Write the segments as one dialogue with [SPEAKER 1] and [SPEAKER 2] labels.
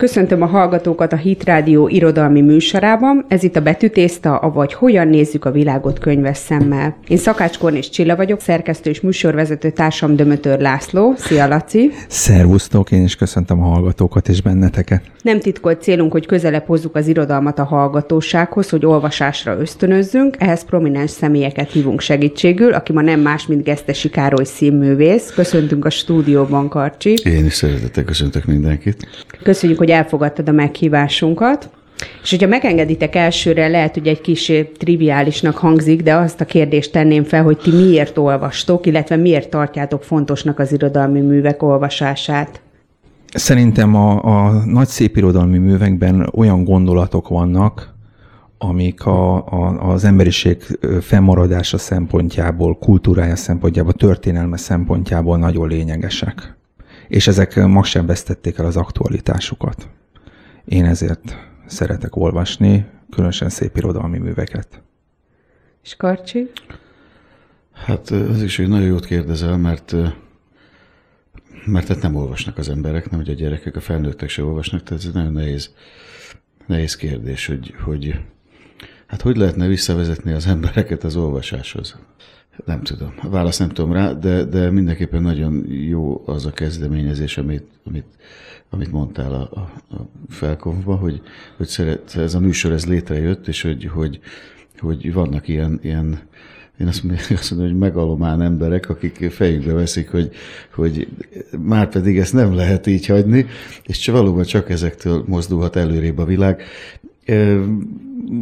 [SPEAKER 1] Köszöntöm a hallgatókat a Hit Rádió irodalmi műsorában. Ez itt a Betűtészta, avagy Hogyan nézzük a világot könyves szemmel. Én Szakács Kornész Csilla vagyok, szerkesztő és műsorvezető társam Dömötör László. Szia, Laci!
[SPEAKER 2] Szervusztok, én is köszöntöm a hallgatókat és benneteket.
[SPEAKER 1] Nem titkolt célunk, hogy közelebb hozzuk az irodalmat a hallgatósághoz, hogy olvasásra ösztönözzünk. Ehhez prominens személyeket hívunk segítségül, aki ma nem más, mint Gesztesi Károly színművész. Köszöntünk a stúdióban, Karcsi.
[SPEAKER 3] Én is szeretettel köszöntök mindenkit.
[SPEAKER 1] Köszönjük, hogy elfogadtad a meghívásunkat. És hogyha megengeditek elsőre, lehet, hogy egy kis triviálisnak hangzik, de azt a kérdést tenném fel, hogy ti miért olvastok, illetve miért tartjátok fontosnak az irodalmi művek olvasását?
[SPEAKER 2] Szerintem a, a nagy szép irodalmi művekben olyan gondolatok vannak, amik a, a, az emberiség fennmaradása szempontjából, kultúrája szempontjából, történelme szempontjából nagyon lényegesek. És ezek ma sem vesztették el az aktualitásukat. Én ezért szeretek olvasni, különösen szép irodalmi műveket.
[SPEAKER 1] És Karcsi?
[SPEAKER 3] Hát ez is egy nagyon jót kérdezel, mert mert hát nem olvasnak az emberek, nem, hogy a gyerekek, a felnőttek se olvasnak, tehát ez nagyon nehéz, nehéz kérdés, hogy, hogy hát hogy lehetne visszavezetni az embereket az olvasáshoz. Nem tudom, a választ nem tudom rá, de, de mindenképpen nagyon jó az a kezdeményezés, amit, amit, amit mondtál a, a, a felkonfba, hogy, hogy szeret, ez a műsor ez létrejött, és hogy, hogy, hogy vannak ilyen, ilyen én azt mondom, hogy megalomán emberek, akik fejükbe veszik, hogy, hogy már pedig ezt nem lehet így hagyni, és valóban csak ezektől mozdulhat előrébb a világ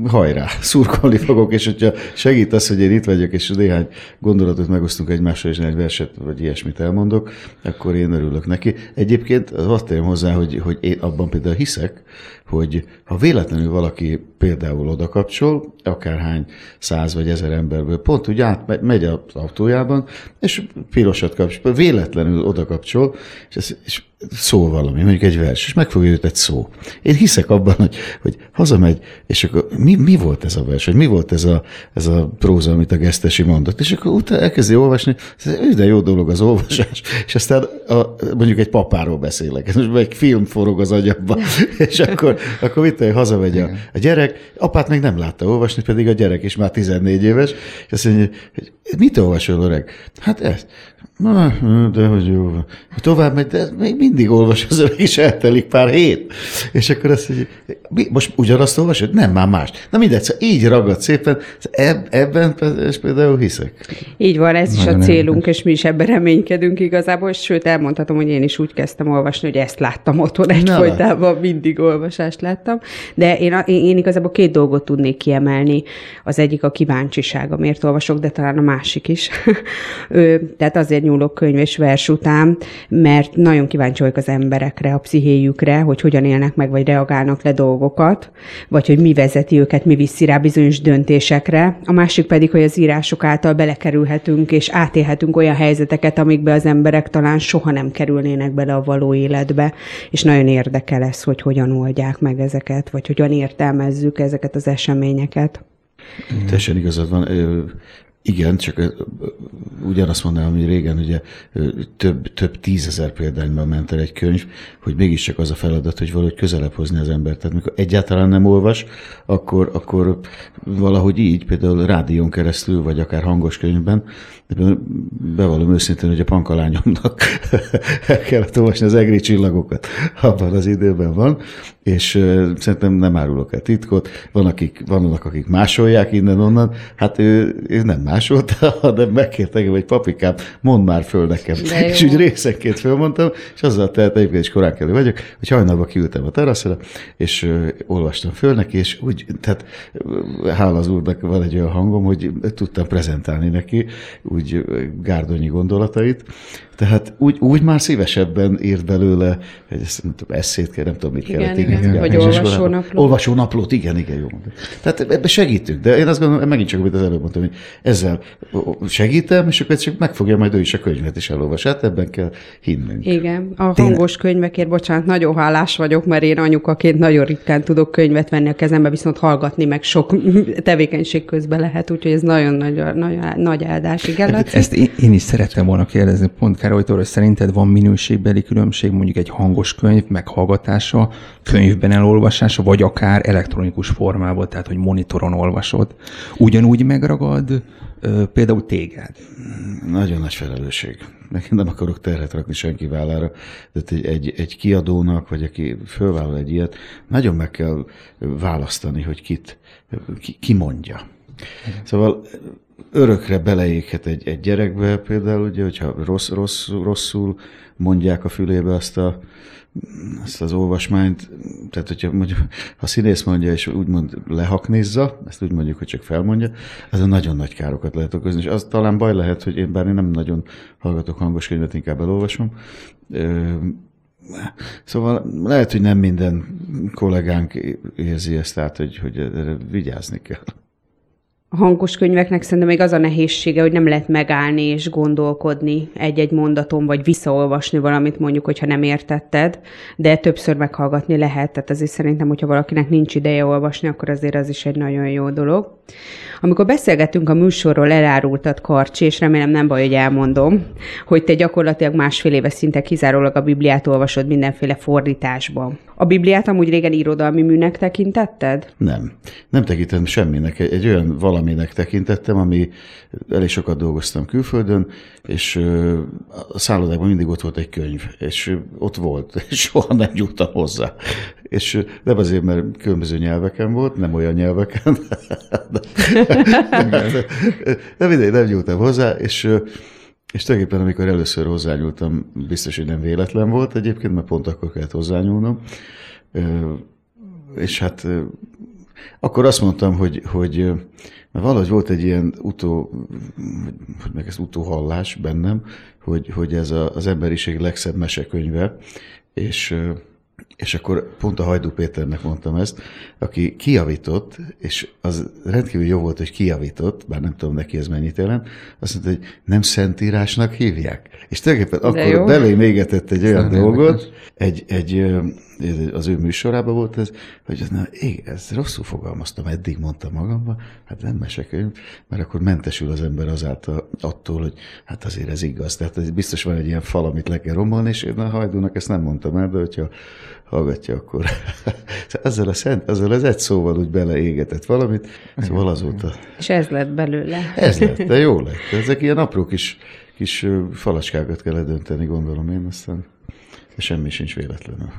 [SPEAKER 3] hajrá, szurkolni fogok, és hogyha segít az, hogy én itt vagyok, és néhány gondolatot megosztunk egymással, és egy verset, vagy ilyesmit elmondok, akkor én örülök neki. Egyébként azt térem hozzá, hogy, hogy én abban például hiszek, hogy ha véletlenül valaki például oda kapcsol, akárhány száz vagy ezer emberből, pont úgy át megy az autójában, és pirosat kapcsol, véletlenül oda kapcsol, és, ez, és szól valami, mondjuk egy vers, és megfogja őt egy szó. Én hiszek abban, hogy, hogy hazamegy, és akkor mi, mi volt ez a vers, vagy mi volt ez a, ez a próza, amit a gesztesi mondott, és akkor utána elkezdi olvasni, ez de jó dolog az olvasás, és aztán a, mondjuk egy papáról beszélek, most egy film forog az agyamba, és akkor, akkor mit hogy hazamegy a, a gyerek, apát még nem látta olvasni, pedig a gyerek is már 14 éves, és azt mondja, hogy mit olvasol, öreg? Hát ezt. Na, de hogy jó. Tovább megy, de még mindig olvas az öreg, és eltelik pár hét. És akkor azt mondja, most ugyanazt olvasod? Nem, már más. Na mindegy, szóval így ragad szépen, ebben például hiszek.
[SPEAKER 1] Így van, ez is a célunk, és mi is ebben reménykedünk igazából, és sőt elmondhatom, hogy én is úgy kezdtem olvasni, hogy ezt láttam otthon egyfolytában, mindig olvasást láttam. De én, én igazából két dolgot tudnék kiemelni. Az egyik a kíváncsisága, miért olvasok, de talán a másik is. Tehát azért nyúlok könyv és vers után, mert nagyon kíváncsi vagyok az emberekre, a pszichéjükre, hogy hogyan élnek meg, vagy reagálnak le dolgokat, vagy hogy mi vezeti őket, mi viszi rá bizonyos döntésekre. A másik pedig, hogy az írások által belekerülhetünk, és átélhetünk olyan helyzeteket, amikbe az emberek talán soha nem kerülnének bele a való életbe, és nagyon érdekel ez, hogy hogyan oldják meg ezeket, vagy hogyan értelmezzük ezeket az eseményeket.
[SPEAKER 3] Teljesen igazad van. Igen, csak ugyanazt mondanám, hogy régen ugye több, több tízezer példányban ment el egy könyv, hogy mégiscsak az a feladat, hogy valahogy közelebb hozni az embert. Tehát mikor egyáltalán nem olvas, akkor, akkor valahogy így, például rádión keresztül, vagy akár hangos könyvben, bevallom őszintén, hogy a pankalányomnak el kellett olvasni az egri csillagokat. Abban az időben van, és szerintem nem árulok el titkot. Van, akik, vannak, akik másolják innen-onnan. Hát ő, ő nem másolt, hanem megkért engem, hogy papikám, mondd már föl nekem. És úgy részenként fölmondtam, és azzal telt egyébként is korán kelő vagyok, hogy hajnalban kiültem a teraszra, és ö, olvastam föl neki, és úgy, tehát hála az úrnak van egy olyan hangom, hogy tudtam prezentálni neki úgy gárdonyi gondolatait, tehát úgy, úgy már szívesebben írt belőle, hogy ezt nem tudom, eszét kell, nem tudom, mit
[SPEAKER 1] igen,
[SPEAKER 3] kellett
[SPEAKER 1] igen, igen, vagy olvasónaplót.
[SPEAKER 3] Olvasónaplót, igen, igen, jó. Tehát ebbe segítünk, de én azt gondolom, megint csak, amit az előbb mondtam, hogy ez ezzel segítem, és akkor csak megfogja majd ő is a könyvet is elolvas. Hát ebben kell hinnünk.
[SPEAKER 1] Igen, a hangos könyvekért, bocsánat, nagyon hálás vagyok, mert én anyukaként nagyon ritkán tudok könyvet venni a kezembe, viszont hallgatni meg sok tevékenység közben lehet, úgyhogy ez nagyon nagy, nagy, nagy áldás. Igen,
[SPEAKER 2] hát, ezt én, én is szerettem volna kérdezni, pont Károlytól, hogy szerinted van minőségbeli különbség mondjuk egy hangos könyv meghallgatása, könyvben elolvasása, vagy akár elektronikus formában, tehát hogy monitoron olvasod. Ugyanúgy megragad például téged?
[SPEAKER 3] Nagyon nagy felelősség. Meg nem akarok terhet rakni senki vállára, de egy, egy kiadónak, vagy aki fölvállal egy ilyet, nagyon meg kell választani, hogy kit, ki, ki mondja. Szóval örökre beleéghet egy, egy gyerekbe például, ugye, hogyha rossz, rossz, rosszul mondják a fülébe azt a ezt az olvasmányt, tehát hogyha mondjuk, ha színész mondja, és úgymond lehaknézza, ezt úgy mondjuk, hogy csak felmondja, az a nagyon nagy károkat lehet okozni, és az talán baj lehet, hogy én bár én nem nagyon hallgatok hangos könyvet, inkább elolvasom, Szóval lehet, hogy nem minden kollégánk érzi ezt tehát hogy, hogy vigyázni kell
[SPEAKER 1] hangos könyveknek szerintem még az a nehézsége, hogy nem lehet megállni és gondolkodni egy-egy mondaton, vagy visszaolvasni valamit mondjuk, hogyha nem értetted, de többször meghallgatni lehet. Tehát azért szerintem, hogyha valakinek nincs ideje olvasni, akkor azért az is egy nagyon jó dolog. Amikor beszélgetünk a műsorról, elárultad Karcsi, és remélem nem baj, hogy elmondom, hogy te gyakorlatilag másfél éve szinte kizárólag a Bibliát olvasod mindenféle fordításban. A Bibliát amúgy régen irodalmi műnek tekintetted?
[SPEAKER 3] Nem. Nem tekintem semminek. Egy olyan valaminek tekintettem, ami elég sokat dolgoztam külföldön, és a szállodában mindig ott volt egy könyv, és ott volt, és soha nem jutottam hozzá. És nem azért, mert különböző nyelveken volt, nem olyan nyelveken, de, de mindegy, nem nyúltam hozzá, és és tulajdonképpen, amikor először hozzányúltam, biztos, hogy nem véletlen volt egyébként, mert pont akkor kellett hozzányúlnom. És hát akkor azt mondtam, hogy, hogy valahogy volt egy ilyen utó, meg ez utóhallás bennem, hogy, hogy ez a, az emberiség legszebb mesekönyve, és és akkor pont a Hajdú Péternek mondtam ezt, aki kiavított, és az rendkívül jó volt, hogy kiavított, bár nem tudom neki ez mennyit jelent, azt mondta, hogy nem szentírásnak hívják. És tulajdonképpen De akkor belém égetett egy olyan Szerintem dolgot, egy, egy, az ő műsorában volt ez, hogy na, ég, ez rosszul fogalmaztam, eddig mondtam magamban, hát nem mesekönyv, mert akkor mentesül az ember azáltal attól, hogy hát azért ez igaz. Tehát biztos van egy ilyen fal, amit le kell rombolni, és én a hajdúnak ezt nem mondtam el, de hogyha hallgatja, akkor ezzel a szent, ezzel az egy szóval úgy beleégetett valamit, szóval azóta.
[SPEAKER 1] És ez lett belőle.
[SPEAKER 3] Ez lett, de jó lett. Ezek ilyen apró kis, kis falacskákat kell dönteni, gondolom én, aztán semmi sincs véletlenül.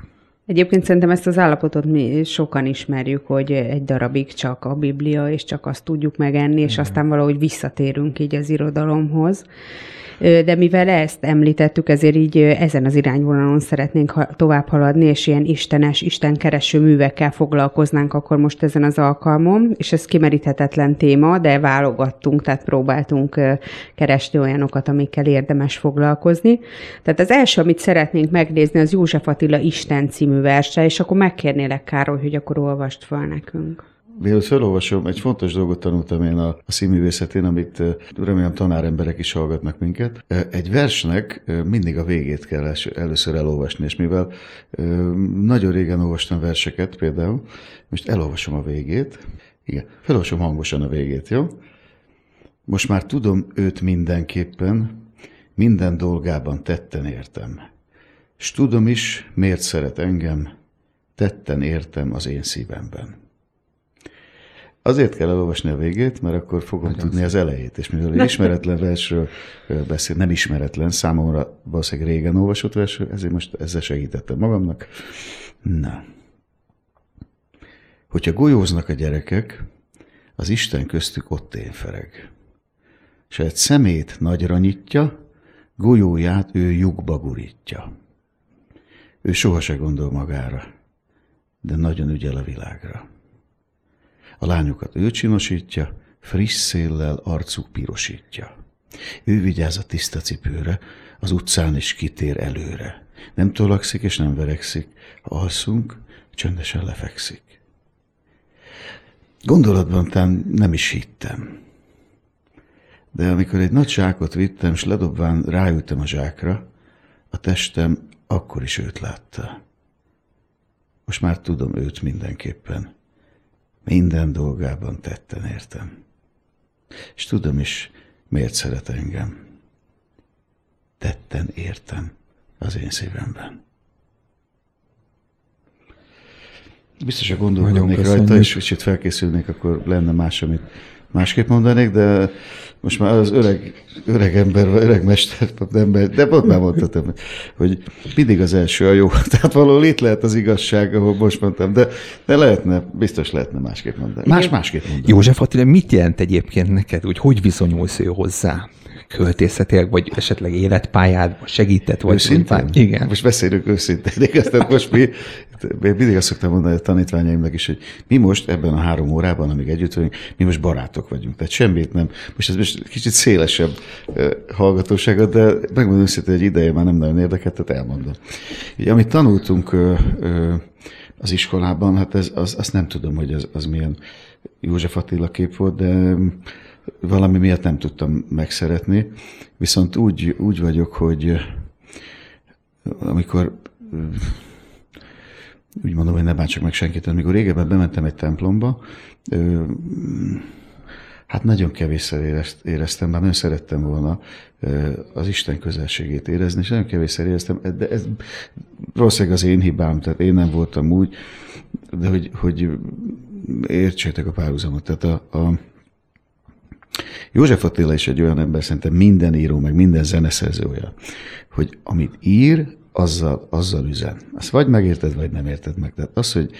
[SPEAKER 1] Egyébként szerintem ezt az állapotot mi sokan ismerjük, hogy egy darabig csak a Biblia, és csak azt tudjuk megenni, és aztán valahogy visszatérünk így az irodalomhoz de mivel ezt említettük, ezért így ezen az irányvonalon szeretnénk tovább haladni, és ilyen istenes, istenkereső művekkel foglalkoznánk akkor most ezen az alkalmon, és ez kimeríthetetlen téma, de válogattunk, tehát próbáltunk keresni olyanokat, amikkel érdemes foglalkozni. Tehát az első, amit szeretnénk megnézni, az József Attila Isten című verse, és akkor megkérnélek, Károly, hogy akkor olvast fel nekünk.
[SPEAKER 3] Mielőtt felolvasom, egy fontos dolgot tanultam én a, a színművészetén, amit remélem tanáremberek is hallgatnak minket. Egy versnek mindig a végét kell először elolvasni, és mivel nagyon régen olvastam verseket például, most elolvasom a végét. Igen, felolvasom hangosan a végét, jó? Most már tudom őt mindenképpen, minden dolgában tetten értem. S tudom is, miért szeret engem, tetten értem az én szívemben. Azért kell elolvasni a végét, mert akkor fogom Nagyon tudni szépen. az elejét, és mivel ismeretlen versről beszél, nem ismeretlen, számomra valószínűleg régen olvasott versről, ezért most ezzel segítettem magamnak. Na. Hogyha golyóznak a gyerekek, az Isten köztük ott én fereg. És egy szemét nagyra nyitja, golyóját ő lyukba gurítja. Ő soha gondol magára, de nagyon ügyel a világra. A lányokat ő csinosítja, friss széllel arcuk pirosítja. Ő vigyáz a tiszta cipőre, az utcán is kitér előre. Nem tolakszik és nem verekszik, ha alszunk, csöndesen lefekszik. Gondolatban tán nem is hittem. de amikor egy nagy zsákot vittem, és ledobván ráültem a zsákra, a testem akkor is őt látta. Most már tudom őt mindenképpen. Minden dolgában tetten értem. És tudom is, miért szeret engem. Tetten értem az én szívemben. Biztos, hogy gondolkodnék rajta, és kicsit felkészülnék, akkor lenne más, amit másképp mondanék, de most már az öreg, öreg ember, öreg mester, ember, de pont már mondhatom, hogy mindig az első a jó. Tehát valahol itt lehet az igazság, ahol most mondtam, de, de lehetne, biztos lehetne másképp mondani. Más másképp mondani.
[SPEAKER 2] József Attila, mit jelent egyébként neked, hogy hogy viszonyulsz ő hozzá? Költészetileg, vagy esetleg életpályád segített? Vagy
[SPEAKER 3] őszintén? Igen. Most beszélünk őszintén. Igaz, most mi, én mindig azt szoktam mondani a tanítványaimnak is, hogy mi most ebben a három órában, amíg együtt vagyunk, mi most barátok vagyunk. Tehát semmit nem. Most ez most kicsit szélesebb hallgatóságot, de megmondom őszintén, hogy ideje már nem nagyon érdekelt, tehát elmondom. Ugye, amit tanultunk az iskolában, hát ez, az, azt nem tudom, hogy az, az milyen József Attila kép volt, de valami miatt nem tudtam megszeretni, viszont úgy, úgy vagyok, hogy amikor úgy mondom, hogy ne bántsak meg senkit, amikor régebben bementem egy templomba, hát nagyon kevésszer éreztem, bár nagyon szerettem volna az Isten közelségét érezni, és nagyon kevésszer éreztem, de ez valószínűleg az én hibám, tehát én nem voltam úgy, de hogy, hogy értsétek a párhuzamot. Tehát a, a József Attila is egy olyan ember, szerintem minden író, meg minden zeneszerző olyan, hogy amit ír, azzal, azzal üzen. Azt vagy megérted, vagy nem érted meg. Tehát az, hogy,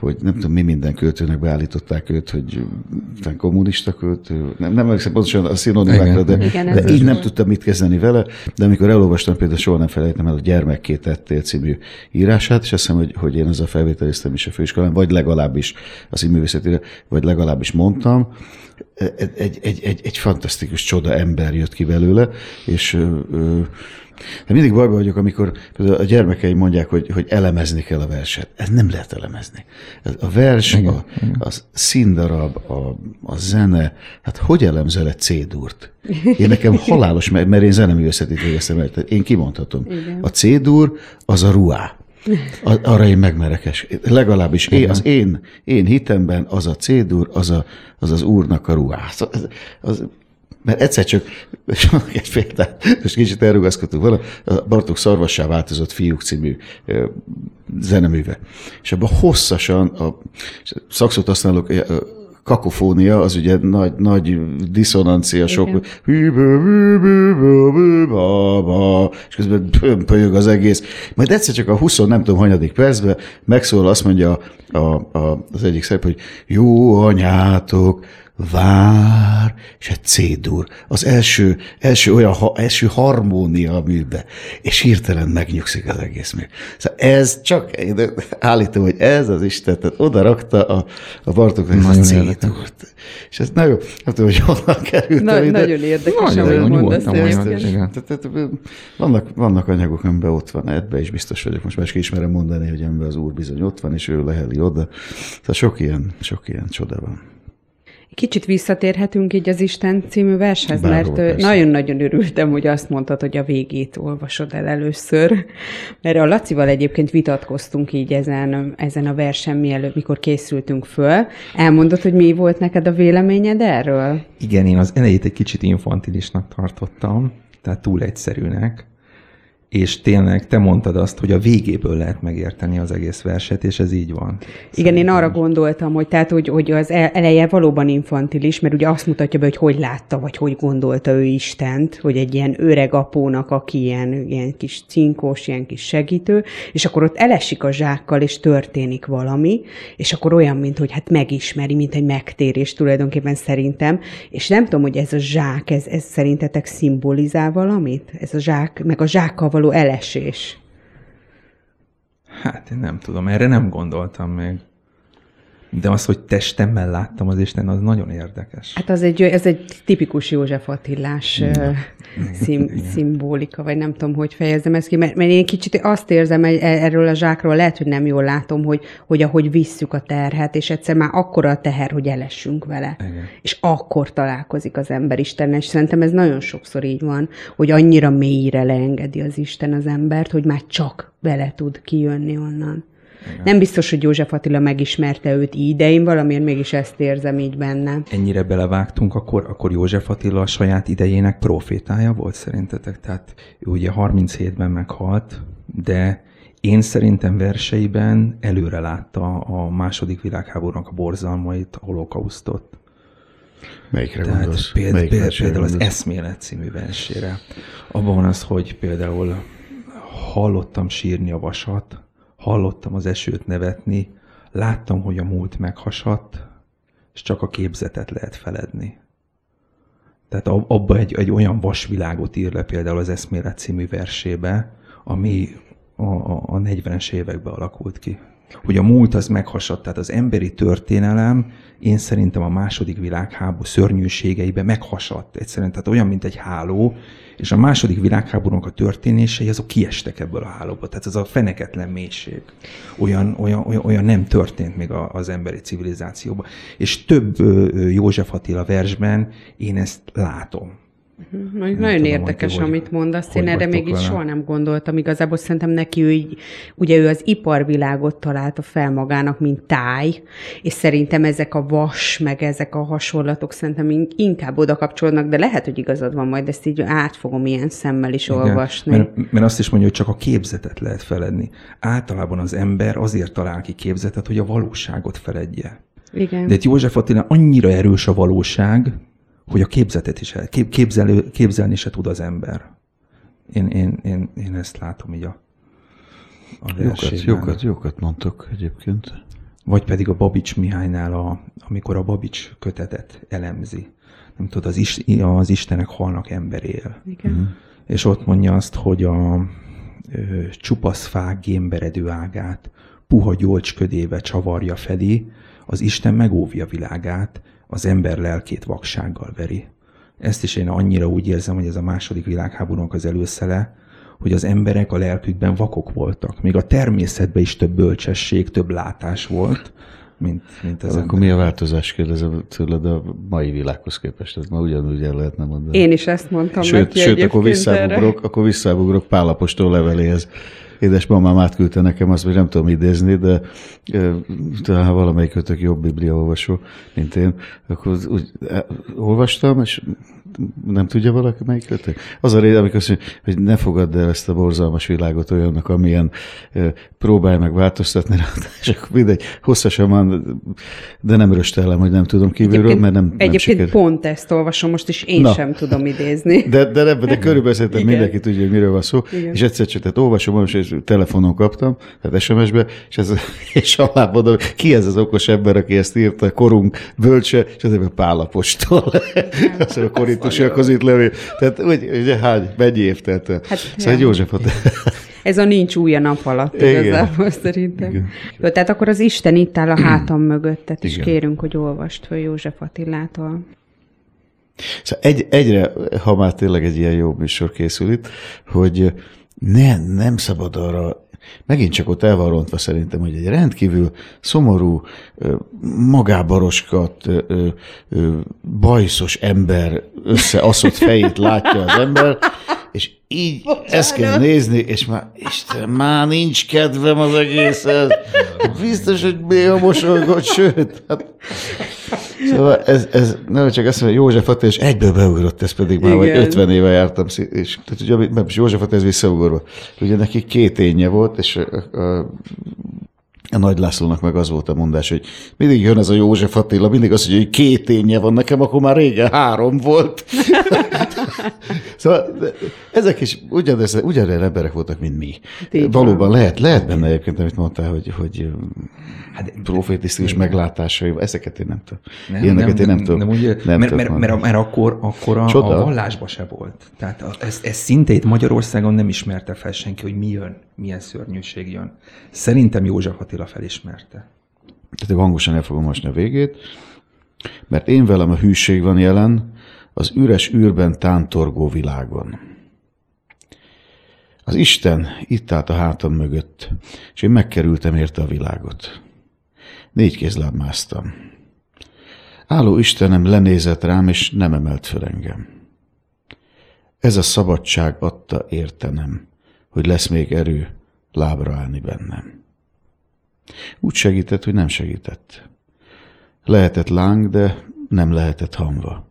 [SPEAKER 3] hogy nem tudom, mi minden költőnek beállították őt, hogy kommunista költő, nem, nem emlékszem pontosan a szinonimákra, de, Igen, de így nem tudtam mit kezdeni vele, de amikor elolvastam, például soha nem felejtem el a Gyermekké tettél című írását, és azt hiszem, hogy, hogy én ezzel felvételiztem is a főiskolán, vagy legalábbis az színművészetére, vagy legalábbis mondtam, egy, egy, egy, egy, egy fantasztikus csoda ember jött ki belőle, és de mindig bajban vagyok, amikor a gyermekeim mondják, hogy, hogy elemezni kell a verset. Ez nem lehet elemezni. A vers, igen, a, igen. a színdarab, a, a zene, hát hogy elemzel egy C-durt? Én nekem halálos, mert, én zeneművészetét végeztem, mert én kimondhatom. Igen. A C-dur az a ruá. Arra én megmerekes. Legalábbis én, az én, én hitemben az a C-dur, az, a, az az úrnak a ruá. Az, az, mert egyszer csak, és mondok egy példát, most kicsit elrugaszkodtunk volna, a Bartók Szarvassá változott fiúk című zeneműve. És abban hosszasan a szakszót használok, kakofónia, az ugye nagy, nagy diszonancia, sok és közben pömpölyög az egész. Majd egyszer csak a 20 nem tudom hanyadik percben megszól, azt mondja a, a, az egyik szerep, hogy jó anyátok, vár, és egy cédur. Az első, első olyan, ha, első harmónia a műbe, és hirtelen megnyugszik az egész mű. Szóval ez csak, én állítom, hogy ez az Isten, tehát oda rakta a, a Bartóknak a cédurt. És ez nagyon, nem tudom, hogy honnan került
[SPEAKER 1] Na, ide. Nagyon érdekes,
[SPEAKER 2] amit mondasz.
[SPEAKER 3] Vannak, vannak anyagok, amiben ott van, ebbe is biztos vagyok, most már is ismerem mondani, hogy amiben az úr bizony ott van, és ő leheli oda. Tehát sok ilyen, sok ilyen csoda van.
[SPEAKER 1] Kicsit visszatérhetünk így az Isten című vershez, Bárhol, mert nagyon-nagyon örültem, hogy azt mondtad, hogy a végét olvasod el először. Mert a Lacival egyébként vitatkoztunk így ezen, ezen a versen, mielőtt, mikor készültünk föl. Elmondod, hogy mi volt neked a véleményed erről?
[SPEAKER 2] Igen, én az elejét egy kicsit infantilisnak tartottam, tehát túl egyszerűnek és tényleg te mondtad azt, hogy a végéből lehet megérteni az egész verset, és ez így van.
[SPEAKER 1] Igen, Szerintem. én arra gondoltam, hogy tehát, hogy, hogy az eleje valóban infantilis, mert ugye azt mutatja be, hogy hogy látta, vagy hogy gondolta ő Istent, hogy egy ilyen öreg apónak, aki ilyen, ilyen kis cinkós, ilyen kis segítő, és akkor ott elesik a zsákkal, és történik valami, és akkor olyan, mint hogy hát megismeri, mint egy megtérés tulajdonképpen szerintem, és nem tudom, hogy ez a zsák, ez, ez szerintetek szimbolizál valamit? Ez a zsák, meg a zsákkal való elesés?
[SPEAKER 2] Hát én nem tudom, erre nem gondoltam még. De az, hogy testemben láttam az Isten, az nagyon érdekes.
[SPEAKER 1] Hát az egy, ez egy tipikus József Attillás szim, szimbolika, vagy nem tudom, hogy fejezem ezt ki, mert, mert én kicsit azt érzem e- erről a zsákról, lehet, hogy nem jól látom, hogy, hogy ahogy visszük a terhet, és egyszer már akkora a teher, hogy elessünk vele. Igen. És akkor találkozik az ember Istennel, és szerintem ez nagyon sokszor így van, hogy annyira mélyre leengedi az Isten az embert, hogy már csak bele tud kijönni onnan. Igen. Nem biztos, hogy József Attila megismerte őt így, de én valamiért mégis ezt érzem így benne.
[SPEAKER 2] Ennyire belevágtunk, akkor, akkor József Attila a saját idejének profétája volt szerintetek? Tehát ő ugye 37-ben meghalt, de én szerintem verseiben előre látta a második világháborúnak a borzalmait, a holokausztot.
[SPEAKER 3] Melyikre Tehát gondolsz?
[SPEAKER 2] Például, Melyik például, például az Eszmélet című versére. Abban van az, hogy például hallottam sírni a vasat, Hallottam az esőt nevetni, láttam, hogy a múlt meghasadt, és csak a képzetet lehet feledni. Tehát abba egy, egy olyan vasvilágot ír le például az Eszmélet című versébe, ami a, a, a 40-es években alakult ki. Hogy a múlt az meghasadt, tehát az emberi történelem én szerintem a második világháború szörnyűségeibe meghasadt egyszerűen, tehát olyan, mint egy háló, és a második világháborúnak a történései azok kiestek ebből a hálóba. Tehát ez a feneketlen mélység. Olyan, olyan, olyan, olyan nem történt még az emberi civilizációban. És több József Attila versben én ezt látom.
[SPEAKER 1] Uh-huh. Nagyon tudom, érdekes, hogy, amit mondasz. Én erre még így soha nem gondoltam. Igazából szerintem neki ő így, ugye ő az iparvilágot találta fel magának, mint táj, és szerintem ezek a vas, meg ezek a hasonlatok szerintem inkább oda kapcsolódnak, de lehet, hogy igazad van, majd ezt így át fogom ilyen szemmel is Igen, olvasni.
[SPEAKER 2] Mert, mert azt is mondja, hogy csak a képzetet lehet feledni. Általában az ember azért talál ki képzetet, hogy a valóságot feledje.
[SPEAKER 1] Igen.
[SPEAKER 2] De itt József Attila annyira erős a valóság, hogy a képzetet is el, kép, képzelő, képzelni se tud az ember. Én, én, én, én ezt látom így a,
[SPEAKER 3] a jókat, jókat, jókat mondtok egyébként.
[SPEAKER 2] Vagy pedig a Babics Mihálynál, a, amikor a Babics kötetet elemzi. Nem tudod, az, is, az Istenek halnak emberél.
[SPEAKER 1] Igen. Uh-huh.
[SPEAKER 2] És ott mondja azt, hogy a ö, csupasz fák gémberedő ágát puha gyolcsködébe csavarja fedi, az Isten megóvja világát, az ember lelkét vaksággal veri. Ezt is én annyira úgy érzem, hogy ez a második világháborúnak az előszele, hogy az emberek a lelkükben vakok voltak. Még a természetben is több bölcsesség, több látás volt, mint, mint az
[SPEAKER 3] Akkor mi a változás kérdezem tőled a mai világhoz képest? Ez ma ugyanúgy el lehetne mondani.
[SPEAKER 1] Én is ezt mondtam
[SPEAKER 3] sőt, neki Sőt, akkor visszábugrok, akkor visszábugrok Pálapostól leveléhez édesmamám átküldte nekem azt, hogy nem tudom idézni, de talán ha valamelyik kötök jobb bibliaolvasó, mint én, akkor úgy e, olvastam, és nem tudja valaki melyik kötök? Az a rész, amikor azt mondja, hogy ne fogadd el ezt a borzalmas világot olyannak, amilyen próbálj meg változtatni rá, és akkor mindegy, hosszasan van, de nem röstelem, hogy nem tudom kívülről, egyébként, mert nem, nem
[SPEAKER 1] Egyébként siker. pont ezt olvasom most, és én Na. sem tudom idézni.
[SPEAKER 3] De, de, de, de körülbelül szerintem mindenki tudja, hogy miről van szó, Igen. és egyszer csak tehát olvasom, és telefonon kaptam, tehát SMS-be, és, ez, és alá mondom, ki ez az okos ember, aki ezt írta, korunk bölcse, és ez a Pálapostól. Azt a korintusiakhoz itt levél. Tehát úgy, ugye hány, mennyi év telt Hát, szóval ja. József
[SPEAKER 1] Ez a nincs új a nap alatt Igen. igazából szerintem. Igen. Jó, tehát akkor az Isten itt áll a hátam mögött, tehát is kérünk, hogy olvast föl József Attilától.
[SPEAKER 3] Szóval egy, egyre, ha már tényleg egy ilyen jó műsor készül itt, hogy ne, nem szabad arra megint csak ott el van rontva szerintem, hogy egy rendkívül szomorú, magábaroskat, bajszos ember összeaszott fejét látja az ember, és így Bocsánat. ezt kell nézni, és már, Isten, már nincs kedvem az egészhez. Biztos, hogy a mosolygott, sőt. Hát, szóval ez, ez nem csak azt mondja, József Attila, és egyből beugrott, ez pedig már vagy 50 éve jártam, és tehát ugye, mert József Attila ez visszaugorva. Ugye neki két énje volt, és a, a, a Nagy Lászlónak meg az volt a mondás, hogy mindig jön ez a József Attila, mindig azt mondja, hogy két énje van nekem, akkor már régen három volt. szóval ezek is ugyanez, ugyanilyen emberek voltak, mint mi. Így Valóban van. lehet, lehet benne egyébként, amit mondtál, hogy, hogy hát, profétisztikus meglátásai, ezeket én nem tudom. Nem, Ilyeneket nem, én nem, tudom. Nem, úgy,
[SPEAKER 2] nem mert, mert, mert, mert, akkor, akkor a, a vallásba se volt. Tehát ez, ez szinte itt Magyarországon nem ismerte fel senki, hogy mi jön, milyen szörnyűség jön. Szerintem József Attila felismerte.
[SPEAKER 3] tehát hangosan el fogom mosni a végét, mert én velem a hűség van jelen az üres űrben tántorgó világon. Az Isten itt állt a hátam mögött, és én megkerültem érte a világot. Négy kézláb másztam. Álló Istenem lenézett rám, és nem emelt föl engem. Ez a szabadság adta értenem, hogy lesz még erő lábra állni bennem. Úgy segített, hogy nem segített. Lehetett láng, de nem lehetett hamva.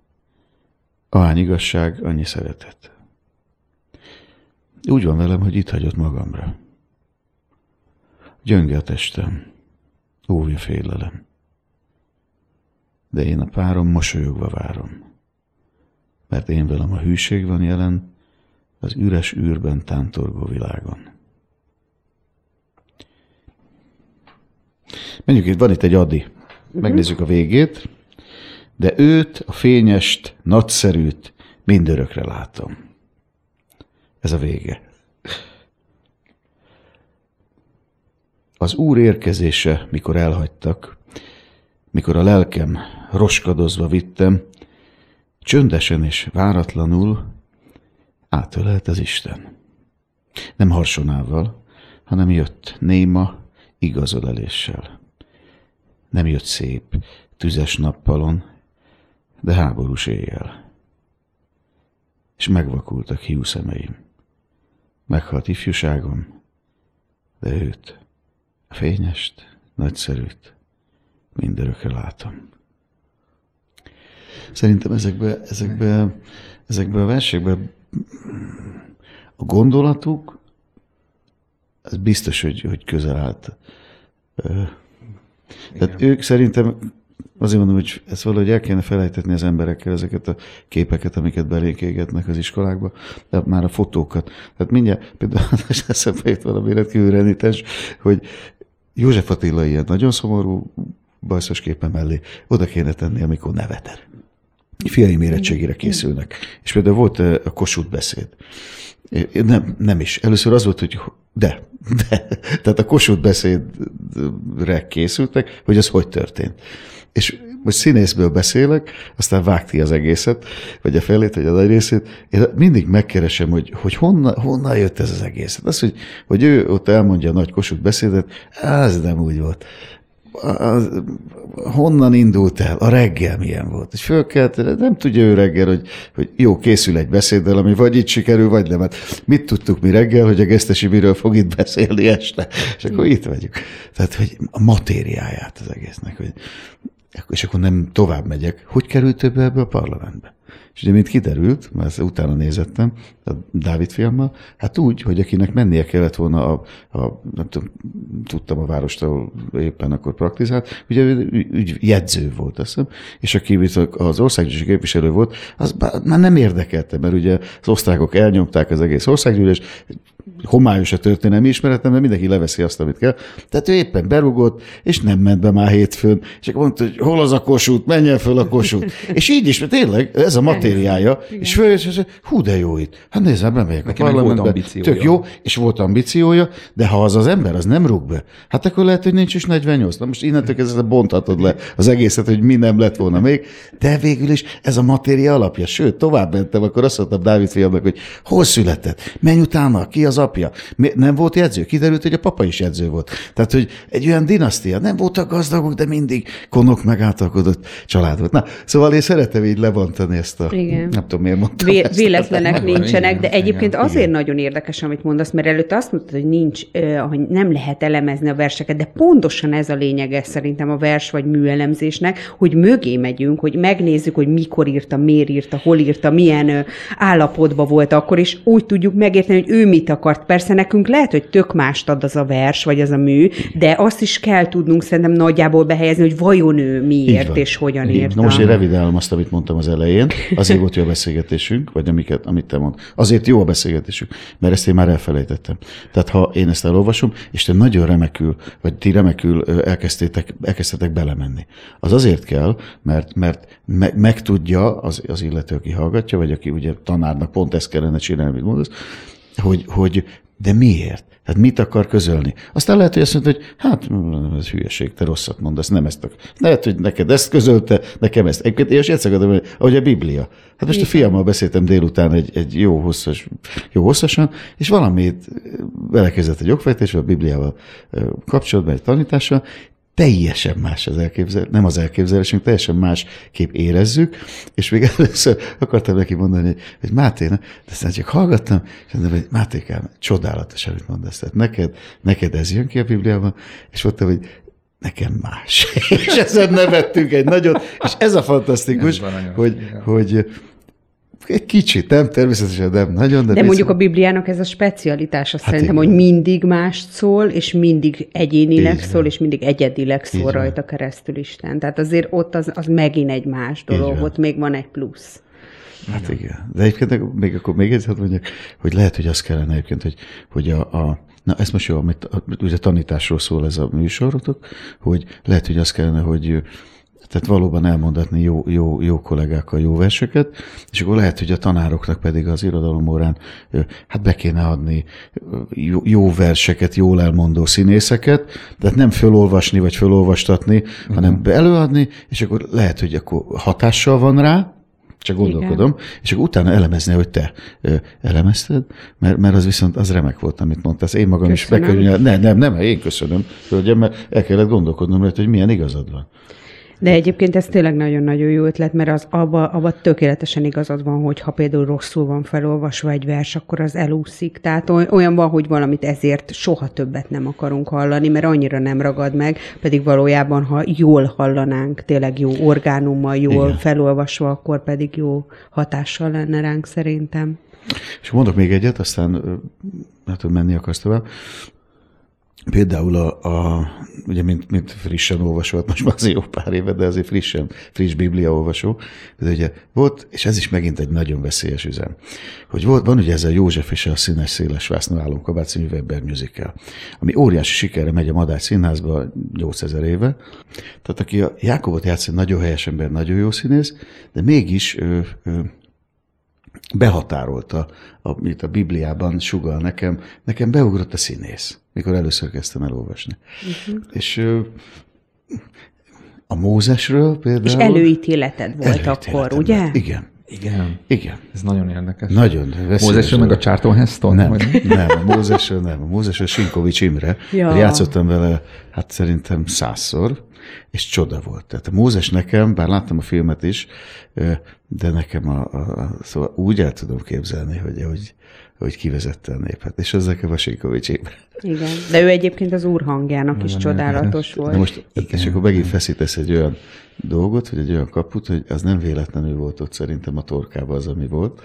[SPEAKER 3] Ahány igazság, annyi szeretet. Úgy van velem, hogy itt hagyott magamra. Gyönge a testem, óvja félelem. De én a párom mosolyogva várom. Mert én velem a hűség van jelen, az üres űrben tántorgó világon. Menjünk itt, van itt egy Adi. Megnézzük a végét. De őt, a fényest, nagyszerűt mindörökre látom. Ez a vége. Az Úr érkezése, mikor elhagytak, mikor a lelkem roskadozva vittem, csöndesen és váratlanul átölelt az Isten. Nem harsonával, hanem jött néma igazoleléssel. Nem jött szép, tüzes nappalon, de háborús éjjel. És megvakultak hiú szemeim. Meghalt ifjúságom, de őt, a fényest, nagyszerűt, mindörökre látom. Szerintem ezekbe, ezekbe, ezekbe a versekbe a gondolatuk, ez biztos, hogy, hogy közel állt. Tehát ők szerintem Azért mondom, hogy ezt valahogy el kéne felejtetni az emberekkel, ezeket a képeket, amiket belénk égetnek az iskolákba, de már a fotókat. Tehát mindjárt, például eszembe jut valami rendkívül renitens, hogy József Attila ilyen nagyon szomorú bajszos képe mellé oda kéne tenni, amikor neveter. Fiaim érettségére készülnek. És például volt a Kossuth beszéd. Nem, nem is. Először az volt, hogy de, de. Tehát a Kossuth beszédre készültek, hogy az hogy történt. És most színészből beszélek, aztán vágti az egészet, vagy a felét, vagy a nagy részét. Én mindig megkeresem, hogy, hogy honnan, honnan jött ez az egész. Az, hogy, hogy ő ott elmondja a nagy kosut beszédet, az nem úgy volt. Az, honnan indult el? A reggel milyen volt? És fölkelt, nem tudja ő reggel, hogy, hogy jó, készül egy beszéddel, ami vagy itt sikerül, vagy nem. Hát mit tudtuk mi reggel, hogy a Gesztesi miről fog itt beszélni este? És akkor itt vagyunk. Tehát, hogy a matériáját az egésznek, hogy és akkor nem tovább megyek. Hogy került több ebbe a parlamentbe? És ugye, mint kiderült, mert ezt utána nézettem, a Dávid filmmel, hát úgy, hogy akinek mennie kellett volna a, a nem tudom, tudtam a várost, ahol éppen akkor praktizált, ugye ügy, jegyző volt, azt hiszem, és aki az országgyűlési képviselő volt, az már nem érdekelte, mert ugye az osztrákok elnyomták az egész országgyűlés, homályos a történelmi ismeretem, mert mindenki leveszi azt, amit kell. Tehát ő éppen berugott, és nem ment be már hétfőn, és akkor mondta, hogy hol az a kosút, menjen föl a kosút. és így is, mert tényleg ez a matériája, Igen. és föl, és hú, de jó itt. Hát nézd, bemegyek a parlamentbe. Tök jó, és volt ambíciója, de ha az az ember, az nem rúg be, hát akkor lehet, hogy nincs is 48. Na most innentől kezdve bonthatod le az egészet, hogy mi nem lett volna még, de végül is ez a matéria alapja. Sőt, tovább mentem, akkor azt mondtam Dávid fiamnak, hogy hol született, menj utána, ki az apja. Nem volt jegyző? Kiderült, hogy a papa is jegyző volt. Tehát, hogy egy olyan dinasztia, nem voltak gazdagok, de mindig konok megáltalkodott család volt. Na, szóval én szeretem így lebontani ezt a... Igen. Nem tudom, miért mondtam
[SPEAKER 1] Vé- ezt Véletlenek nincsenek, de egyébként igen, azért igen. nagyon érdekes, amit mondasz, mert előtt azt mondtad, hogy nincs, hogy nem lehet elemezni a verseket, de pontosan ez a lényege szerintem a vers vagy műelemzésnek, hogy mögé megyünk, hogy megnézzük, hogy mikor írta, miért írta, hol írta, milyen állapotban volt akkor, és úgy tudjuk megérteni, hogy ő mit akart. Persze nekünk lehet, hogy tök mást ad az a vers, vagy az a mű, de azt is kell tudnunk szerintem nagyjából behelyezni, hogy vajon ő miért és hogyan írta.
[SPEAKER 3] Na most én revidálom azt, amit mondtam az elején. Azért volt jó a beszélgetésünk, vagy amiket, amit te mond. Azért jó a beszélgetésünk, mert ezt én már elfelejtettem. Tehát ha én ezt elolvasom, és te nagyon remekül, vagy ti remekül elkezdtétek, elkezdtetek belemenni. Az azért kell, mert, mert me, megtudja az, az illető, aki hallgatja, vagy aki ugye tanárnak pont ezt kellene csinálni, amit mondasz, hogy, hogy De miért? Hát mit akar közölni? Aztán lehet, hogy azt mondta, hogy hát ez hülyeség, te rosszat mondasz, nem ezt akar. Lehet, hogy neked ezt közölte, nekem ezt. Egyébként én is hogy ahogy a Biblia. Hát most a fiammal beszéltem délután egy, egy jó, hosszas, jó hosszasan, és valamit belekezdett egy okfejtés, a Bibliával kapcsolatban, egy tanítással, teljesen más az elképzelés, nem az elképzelésünk, teljesen más kép érezzük, és még először akartam neki mondani, hogy, hogy Máté, de aztán csak hallgattam, és mondtam, hogy Mátékám, csodálatos, amit mondasz. Tehát neked, neked ez jön ki a Bibliában, és mondtam, hogy nekem más. és ezen nevettünk egy nagyot, és ez a fantasztikus, ez hogy, hogy, egy kicsit, nem, természetesen nem nagyon.
[SPEAKER 1] De, de mondjuk a Bibliának ez a specialitása hát szerintem, igen. hogy mindig mást szól, és mindig egyénileg Így szól, van. és mindig egyedileg szól Így rajta van. keresztül Isten. Tehát azért ott az, az megint egy más dolog, ott még van egy plusz.
[SPEAKER 3] Hát igen. igen. De egyébként még akkor még egyszer mondjak, hogy lehet, hogy az kellene egyébként, hogy, hogy a, a Na, ez most jó, amit ugye tanításról szól ez a műsorotok, hogy lehet, hogy az kellene, hogy tehát valóban elmondatni jó, jó, jó kollégákkal jó verseket, és akkor lehet, hogy a tanároknak pedig az irodalomórán hát be kéne adni jó, jó verseket, jól elmondó színészeket, tehát nem fölolvasni vagy fölolvastatni, uh-huh. hanem előadni, és akkor lehet, hogy akkor hatással van rá, csak gondolkodom, Igen. és akkor utána elemezni, hogy te ö, elemezted, mert, mert az viszont az remek volt, amit mondtál. Én magam köszönöm. is bekerülni. Nem, nem, nem, én köszönöm, hölgyem, mert el kellett gondolkodnom rajta, hogy milyen igazad van.
[SPEAKER 1] De egyébként ez tényleg nagyon-nagyon jó ötlet, mert az abba, abba tökéletesen igazad van, hogy ha például rosszul van felolvasva egy vers, akkor az elúszik. Tehát olyan van, hogy valamit ezért soha többet nem akarunk hallani, mert annyira nem ragad meg, pedig valójában, ha jól hallanánk, tényleg jó orgánummal, jól Igen. felolvasva, akkor pedig jó hatással lenne ránk szerintem.
[SPEAKER 3] És mondok még egyet, aztán hát, hogy menni akarsz tovább. Például a, a ugye mint, mint frissen olvasó, hát most már azért jó pár éve, de azért frissen, friss biblia olvasó, de ugye volt, és ez is megint egy nagyon veszélyes üzem, hogy volt, van ugye ez a József és a színes széles vásznú álomkabát című Weber musical, ami óriási sikerre megy a Madács Színházba 8000 éve. Tehát aki a Jákobot játszik, nagyon helyes ember, nagyon jó színész, de mégis ő, ő, behatárolta, amit a Bibliában sugal nekem, nekem beugrott a színész, mikor először kezdtem el olvasni. Uh-huh. És a Mózesről például... És
[SPEAKER 1] előítéleted volt előítéleted akkor, ugye?
[SPEAKER 3] Volt. Igen.
[SPEAKER 2] Igen.
[SPEAKER 3] Igen.
[SPEAKER 2] Ez nagyon érdekes.
[SPEAKER 3] Nagyon.
[SPEAKER 2] Mózesről meg a Charlton Heston?
[SPEAKER 3] Nem, vagy? nem, a Mózesről nem. A Mózesről Sinkovics Imre. Ja. Játszottam vele, hát szerintem százszor, és csoda volt. Tehát a Mózes nekem, bár láttam a filmet is, de nekem a, a, szóval úgy el tudom képzelni, hogy, hogy, hogy kivezette a népet, és a Sinkovics
[SPEAKER 1] Igen, de ő egyébként az úr hangjának is csodálatos volt.
[SPEAKER 3] De most, Igen. és akkor megint feszítesz egy olyan dolgot, hogy egy olyan kaput, hogy az nem véletlenül volt ott szerintem a torkában az, ami volt,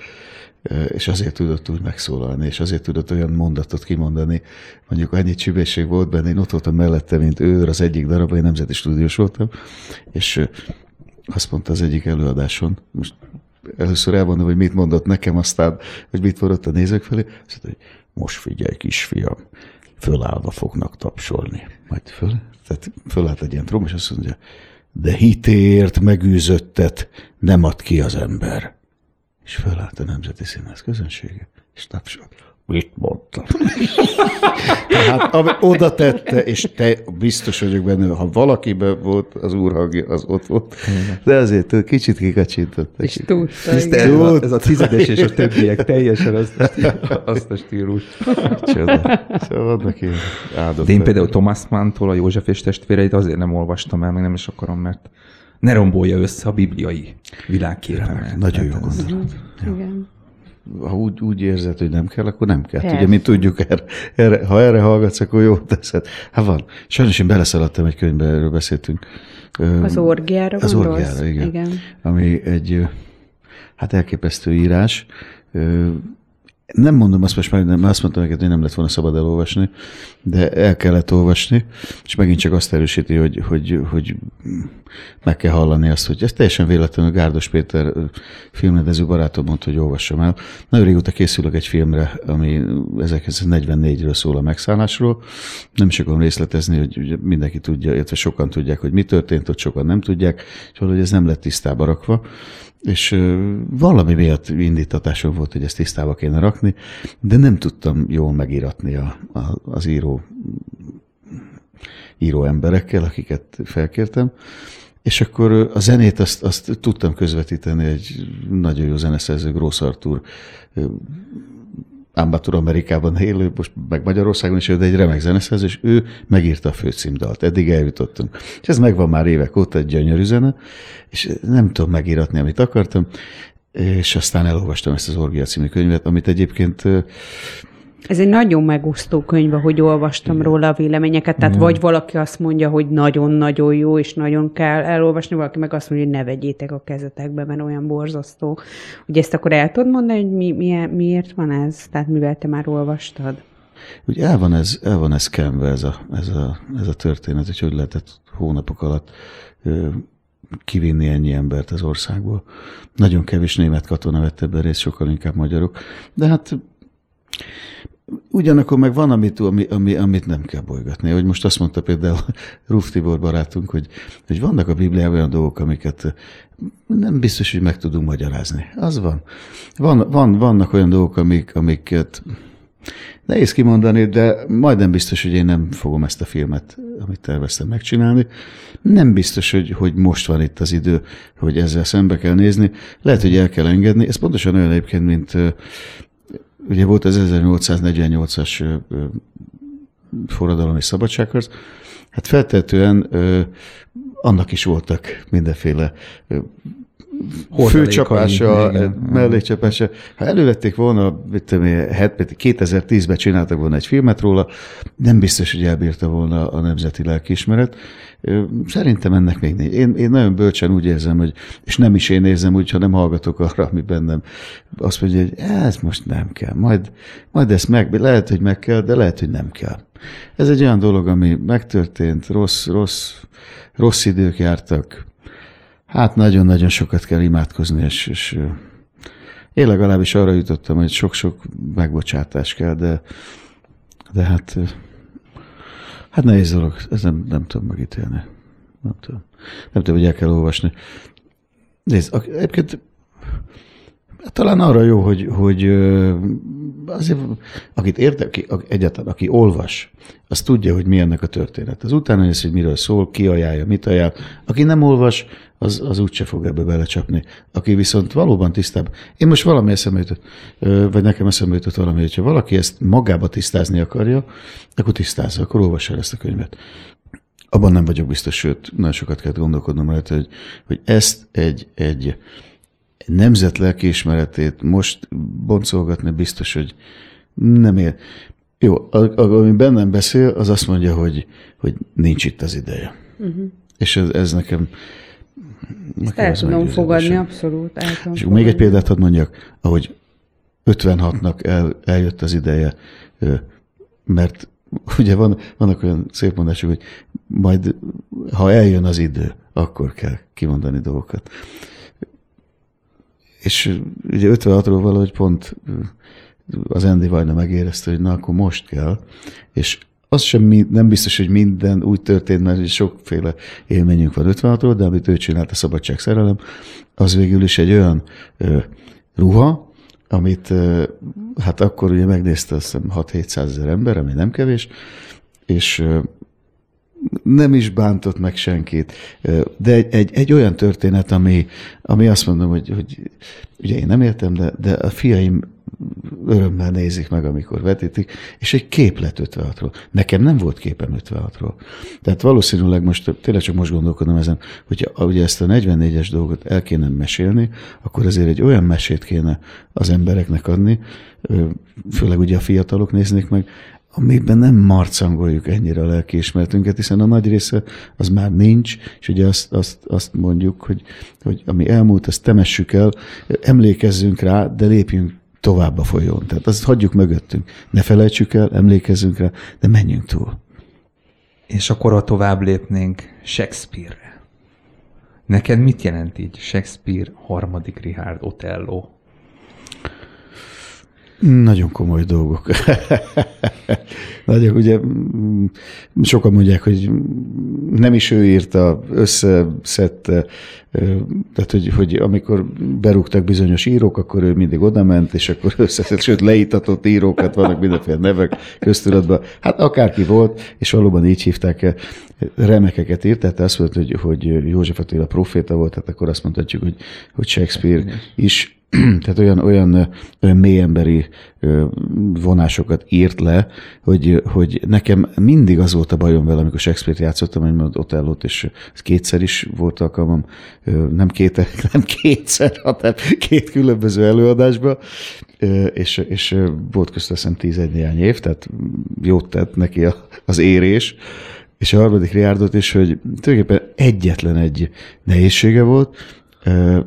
[SPEAKER 3] és azért tudott úgy megszólalni, és azért tudott olyan mondatot kimondani, mondjuk annyi csübészség volt benne, én ott voltam mellette, mint ő, az egyik darabban, én nemzeti stúdiós voltam, és azt mondta az egyik előadáson, most először elmondom, hogy mit mondott nekem, aztán, hogy mit mondott a nézők felé, azt mondta, hogy most figyelj, kisfiam, fölállva fognak tapsolni. Majd föl, tehát fölállt egy ilyen trom, és azt mondja, de hitért megűzöttet nem ad ki az ember. És fölállt a Nemzeti Színház közönsége, és tapsolt. Mit mondtam? Tehát ami oda tette, és te biztos vagyok benne, ha valakiben volt az úrhangja, az ott volt. De azért kicsit kikacsintott.
[SPEAKER 1] És tudta,
[SPEAKER 2] ez, tudta. ez a tizedes és a többiek teljesen azt, azt a stílus.
[SPEAKER 3] Csoda. Szóval vannak ilyen
[SPEAKER 2] áldott. De én például Thomas Mann-tól a József és testvéreit azért nem olvastam el, meg nem is akarom, mert ne rombolja össze a bibliai világképemet.
[SPEAKER 3] Nagyon jó gondolat. Igen ha úgy, úgy érzed, hogy nem kell, akkor nem kell. Persze. Ugye mi tudjuk, erre, erre, ha erre hallgatsz, akkor jó teszed. Hát van. Sajnos én beleszaladtam egy könyvbe, erről beszéltünk.
[SPEAKER 1] Az orgiára
[SPEAKER 3] Az orgiára, igen. igen. Ami egy hát elképesztő írás nem mondom azt most már, nem, azt mondtam neked, hogy nem lett volna szabad elolvasni, de el kellett olvasni, és megint csak azt erősíti, hogy, hogy, hogy meg kell hallani azt, hogy ez teljesen véletlenül Gárdos Péter filmrendező barátom mondta, hogy olvassam el. Nagyon régóta készülök egy filmre, ami 1944-ről szól a megszállásról. Nem is akarom részletezni, hogy mindenki tudja, illetve sokan tudják, hogy mi történt, ott sokan nem tudják, és valahogy ez nem lett tisztába rakva és valami miatt indítatásom volt, hogy ezt tisztába kéne rakni, de nem tudtam jól megíratni a, a, az író, író emberekkel, akiket felkértem, és akkor a zenét azt, azt tudtam közvetíteni egy nagyon jó zeneszerző, Grósz Artur, Ambatur Amerikában élő, most meg Magyarországon is, de egy remek zeneszerző, és ő megírta a főcímdalt. Eddig eljutottunk. És ez megvan már évek óta, egy gyönyörű zene, és nem tudom megíratni, amit akartam, és aztán elolvastam ezt az Orgia című könyvet, amit egyébként
[SPEAKER 1] ez egy nagyon megosztó könyv, ahogy olvastam róla a véleményeket. Tehát Igen. vagy valaki azt mondja, hogy nagyon-nagyon jó, és nagyon kell elolvasni, valaki meg azt mondja, hogy ne vegyétek a kezetekbe, mert olyan borzasztó. Ugye ezt akkor el tudod mondani, hogy mi, mi, miért van ez? Tehát mivel te már olvastad?
[SPEAKER 3] Ugye el van ez, el van ez kenve ez a, ez, a, ez a történet, hogy hogy lehetett hónapok alatt kivinni ennyi embert az országból. Nagyon kevés német katona vett ebben részt, sokkal inkább magyarok. De hát Ugyanakkor meg van, amit, ami, ami, amit nem kell bolygatni. Hogy most azt mondta például Ruf Tibor barátunk, hogy, hogy vannak a Bibliában olyan dolgok, amiket nem biztos, hogy meg tudunk magyarázni. Az van. van, van vannak olyan dolgok, amik, amiket nehéz kimondani, de majdnem biztos, hogy én nem fogom ezt a filmet, amit terveztem megcsinálni. Nem biztos, hogy, hogy most van itt az idő, hogy ezzel szembe kell nézni. Lehet, hogy el kell engedni. Ez pontosan olyan egyébként, mint ugye volt az 1848-as forradalom és szabadságharc, hát feltetően annak is voltak mindenféle főcsapása, mellékcsapása. Ha elővették volna, 2010-ben csináltak volna egy filmet róla, nem biztos, hogy elbírta volna a nemzeti lelkiismeret. Szerintem ennek még nincs. Én, én nagyon bölcsen úgy érzem, hogy, és nem is én érzem úgy, ha nem hallgatok arra, ami bennem. Azt mondja, hogy ez most nem kell. Majd, majd ezt meg, lehet, hogy meg kell, de lehet, hogy nem kell. Ez egy olyan dolog, ami megtörtént, rossz, rossz, rossz idők jártak, Hát nagyon-nagyon sokat kell imádkozni, és, és én legalábbis arra jutottam, hogy sok-sok megbocsátás kell, de, de hát, hát nehéz dolog, ez nem, nem tudom megítélni. Nem tudom. Nem tudom, hogy el kell olvasni. Nézd, egyébként talán arra jó, hogy, hogy azért, akit érte, aki, egyáltalán, aki olvas, az tudja, hogy mi ennek a történet. Az utána néz, hogy miről szól, ki ajánlja, mit ajánl. Aki nem olvas, az, az úgyse fog ebbe belecsapni. Aki viszont valóban tisztább. Én most valami eszembe jutott, vagy nekem eszembe jutott valami, hogyha valaki ezt magába tisztázni akarja, akkor tisztázza, akkor olvassa el ezt a könyvet. Abban nem vagyok biztos, sőt, nagyon sokat kell gondolkodnom rajta, hogy, hogy ezt egy, egy, nemzet lelkiismeretét most boncolgatni biztos, hogy nem ér. Jó, ami bennem beszél, az azt mondja, hogy, hogy nincs itt az ideje. Uh-huh. És ez, ez nekem
[SPEAKER 1] ezt el tudom fogadni, abszolút. El tudom
[SPEAKER 3] És fogadni. még egy példát hadd mondjak, ahogy 56-nak el, eljött az ideje, mert ugye van, vannak olyan szép mondások, hogy majd, ha eljön az idő, akkor kell kimondani dolgokat. És ugye 56-ról valahogy pont az Andy Vajna megérezte, hogy na, akkor most kell, és az sem nem biztos, hogy minden úgy történt, mert sokféle élményünk van 56-ról, de amit ő csinált a Szabadság Szerelem, az végül is egy olyan ö, ruha, amit ö, hát akkor ugye megnézte azt hiszem 6-700 ezer ember, ami nem kevés, és ö, nem is bántott meg senkit, de egy, egy, egy olyan történet, ami, ami azt mondom, hogy, hogy ugye én nem értem, de, de a fiaim örömmel nézik meg, amikor vetítik, és egy képlet 56-ról. Nekem nem volt képem 56-ról. Tehát valószínűleg most, tényleg csak most gondolkodom ezen, hogy ugye ezt a 44-es dolgot el kéne mesélni, akkor azért egy olyan mesét kéne az embereknek adni, főleg ugye a fiatalok néznék meg, amiben nem marcangoljuk ennyire a lelkiismeretünket, hiszen a nagy része az már nincs, és ugye azt, azt, azt mondjuk, hogy, hogy ami elmúlt, azt temessük el, emlékezzünk rá, de lépjünk tovább a folyón. Tehát azt hagyjuk mögöttünk. Ne felejtsük el, emlékezzünk rá, de menjünk túl.
[SPEAKER 2] És akkor a tovább lépnénk Shakespeare-re. Neked mit jelent így Shakespeare harmadik Richard Otello?
[SPEAKER 3] Nagyon komoly dolgok. Nagyon, ugye mm, sokan mondják, hogy nem is ő írta, összeszedte, tehát hogy, hogy amikor berúgtak bizonyos írók, akkor ő mindig oda ment, és akkor összeszedte, sőt leítatott írókat, vannak mindenféle nevek köztudatban. Hát akárki volt, és valóban így hívták, remekeket írt, tehát azt mondta, hogy, hogy József Attila proféta volt, tehát akkor azt mondhatjuk, hogy, hogy Shakespeare is tehát olyan, olyan, olyan mélyemberi vonásokat írt le, hogy, hogy nekem mindig az volt a bajom vele, amikor Shakespeare-t játszottam, hogy ott Otellót, és kétszer is volt alkalmam, nem, két, nem kétszer, hanem két különböző előadásban, és, és volt közt azt hiszem néhány év, tehát jót tett neki az érés, és a harmadik Riárdot is, hogy tulajdonképpen egyetlen egy nehézsége volt,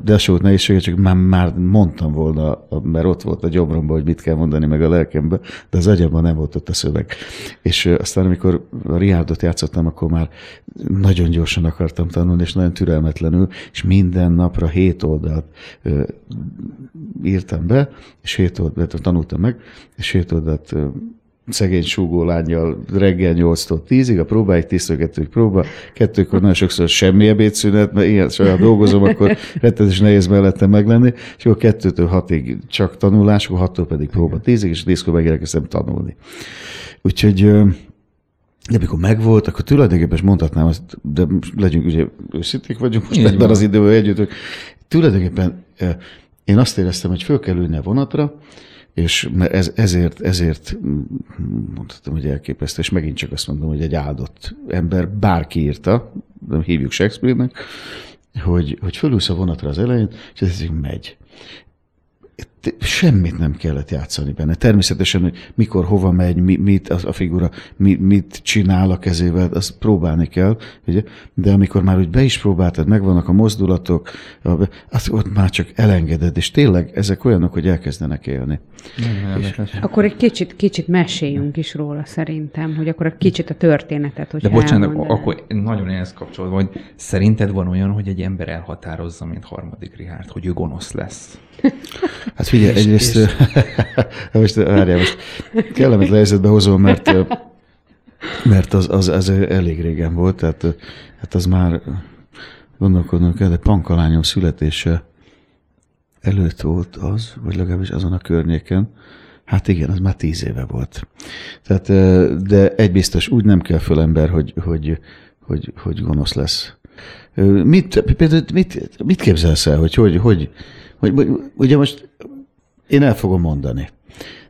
[SPEAKER 3] de az volt nehézsége, csak már, már mondtam volna, mert ott volt a gyomromban, hogy mit kell mondani, meg a lelkembe, de az agyamban nem volt ott a szöveg. És aztán, amikor a Riárdot játszottam, akkor már nagyon gyorsan akartam tanulni, és nagyon türelmetlenül, és minden napra hét oldalt írtam be, és hét oldalt tanultam meg, és hét oldalt szegény súgó lányjal reggel 8-tól 10-ig, a próbáig 10 kettőig próba, kettőkor nagyon sokszor semmi ebédszünet, mert ilyen saját dolgozom, akkor rettetes nehéz mellettem meglenni, és akkor kettőtől 6-ig csak tanulás, akkor 6-tól pedig próba 10-ig, és 10-kor megérkeztem tanulni. Úgyhogy de amikor megvolt, akkor tulajdonképpen mondhatnám azt, de legyünk ugye őszinték vagyunk most ebben az időben együtt, tulajdonképpen én azt éreztem, hogy föl kell ülni a vonatra, és ez, ezért, ezért mondhatom, hogy elképesztő, és megint csak azt mondom, hogy egy áldott ember, bárki írta, nem hívjuk Shakespeare-nek, hogy, hogy fölülsz a vonatra az elején, és ez megy semmit nem kellett játszani benne. Természetesen, hogy mikor, hova megy, mi, mit az a figura, mi, mit csinál a kezével, azt próbálni kell, ugye? de amikor már úgy be is próbáltad, megvannak a mozdulatok, azt ott már csak elengeded, és tényleg ezek olyanok, hogy elkezdenek élni.
[SPEAKER 1] és, akkor egy kicsit, kicsit meséljünk is róla szerintem, hogy akkor egy kicsit a történetet, hogy
[SPEAKER 2] De bocsánat, akkor nagyon ehhez kapcsolódva, hogy szerinted van olyan, hogy egy ember elhatározza, mint harmadik Richard, hogy ő gonosz lesz?
[SPEAKER 3] Hát figyelj, és, egyrészt, és... most várjál, most kellemetlen helyzetbe hozom, mert, mert az, az, az elég régen volt, tehát hát az már gondolkodnom kell, de pankalányom születése előtt volt az, vagy legalábbis azon a környéken, Hát igen, az már tíz éve volt. Tehát, de egy biztos, úgy nem kell föl ember, hogy, hogy, hogy, hogy gonosz lesz. Mit, például mit, mit képzelsz el, hogy hogy, hogy hogy, ugye most én el fogom mondani.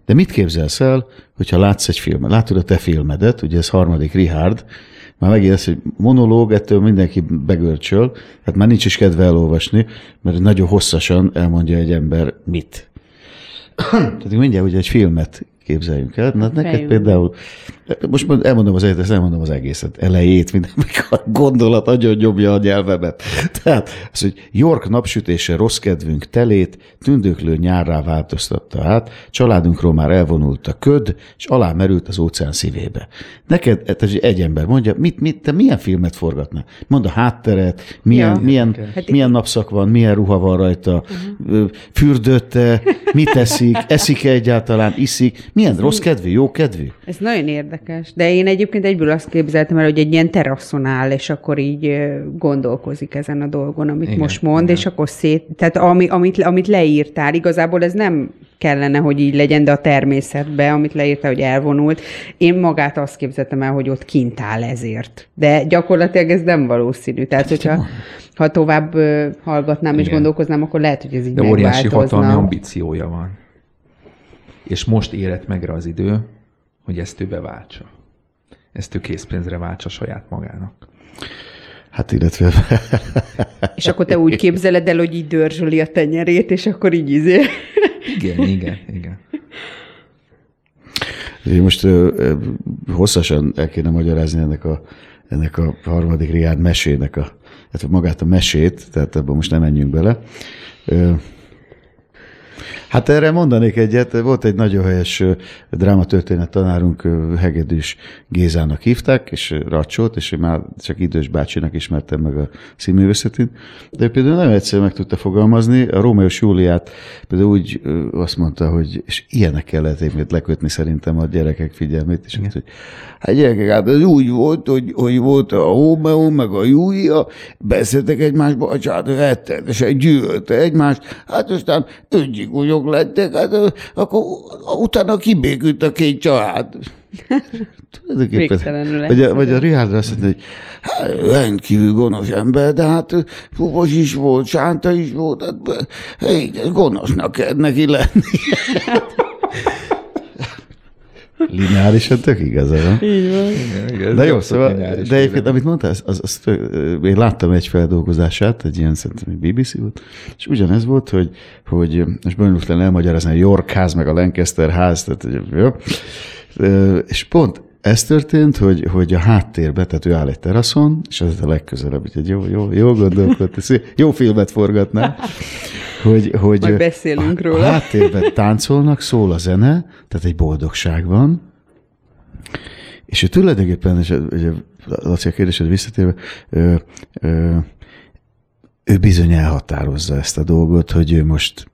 [SPEAKER 3] De mit képzelsz el, hogyha látsz egy filmet? Látod a te filmedet, ugye ez harmadik Richard, már megérsz, hogy monológ, ettől mindenki begörcsöl, hát már nincs is kedve elolvasni, mert nagyon hosszasan elmondja egy ember mit. Tehát mindjárt ugye egy filmet képzeljünk el. Na, neked például, most elmondom az egészet, elmondom az egészet, elejét, mindenki a gondolat nagyon nyomja a nyelvemet. Tehát az, hogy York napsütése rossz kedvünk telét, tündöklő nyárrá változtatta át, családunkról már elvonult a köd, és alá merült az óceán szívébe. Neked, tehát egy ember mondja, mit, mit, te milyen filmet forgatna? Mond a hátteret, milyen, ja, milyen, hát milyen napszak van, milyen ruha van rajta, uh-huh. fürdötte, mit eszik, eszik-e egyáltalán, iszik, milyen rossz kedvű, jó kedvű?
[SPEAKER 1] Ez nagyon érdekes. De én egyébként egyből azt képzeltem el, hogy egy ilyen teraszon áll, és akkor így gondolkozik ezen a dolgon, amit igen, most mond, igen. és akkor szét... Tehát ami, amit, amit leírtál, igazából ez nem kellene, hogy így legyen, de a természetbe, amit leírta, hogy elvonult. Én magát azt képzeltem el, hogy ott kint áll ezért. De gyakorlatilag ez nem valószínű. Tehát, hogyha ha tovább hallgatnám Igen. és gondolkoznám, akkor lehet, hogy ez így
[SPEAKER 2] De óriási hatalmi ambíciója van és most érett meg rá az idő, hogy ezt ő beváltsa. Ezt ő készpénzre váltsa saját magának.
[SPEAKER 3] Hát illetve...
[SPEAKER 1] és akkor te úgy képzeled el, hogy így dörzsöli a tenyerét, és akkor így izé...
[SPEAKER 2] igen, igen, igen.
[SPEAKER 3] Én most ö, ö, hosszasan el kéne magyarázni ennek a, ennek a harmadik riád mesének, a, hát magát a mesét, tehát ebben most nem menjünk bele. Ö, Hát erre mondanék egyet, volt egy nagyon helyes drámatörténet tanárunk, Hegedűs Gézának hívták, és Racsót, és én már csak idős bácsinak ismertem meg a színművészetét, de ő például nagyon egyszerűen meg tudta fogalmazni, a Rómeus Júliát például úgy azt mondta, hogy és ilyenek kellett évét lekötni szerintem a gyerekek figyelmét, és azt, hogy hát gyerekek, hát ez úgy volt, hogy, hogy volt a Rómeó, meg a Júlia, beszéltek egymásba, a család rettenetesen gyűlölte egymást, hát aztán öngyilkosok lettek, hát akkor utána kibékült a két család. Vagy a, vagy a Richard azt mondta, hogy hát, rendkívül gonosz ember, de hát pupos is volt, sánta is volt, hát, hey, gonosznak kell neki lenni. Lineárisan tök igaza van.
[SPEAKER 1] Így van.
[SPEAKER 2] Igen, igen,
[SPEAKER 3] De jó, szóval, de egyébként, amit mondtál, az, az, az tök, én láttam egy feldolgozását, egy ilyen szerintem egy BBC volt, és ugyanez volt, hogy, hogy most bonyolultan elmagyarázni a York ház, meg a Lancaster ház, tehát, jó, és pont ez történt, hogy, hogy a háttérbe, tehát ő áll egy teraszon, és ez a legközelebb, úgyhogy jó, jó, jó gondolkodott, jó filmet forgatná, hogy, hogy
[SPEAKER 1] Majd beszélünk
[SPEAKER 3] a,
[SPEAKER 1] róla.
[SPEAKER 3] a háttérben táncolnak, szól a zene, tehát egy boldogság van, és ő tulajdonképpen, és ugye, Laci, a kérdésed visszatérve, ö, ö, ő bizony elhatározza ezt a dolgot, hogy ő most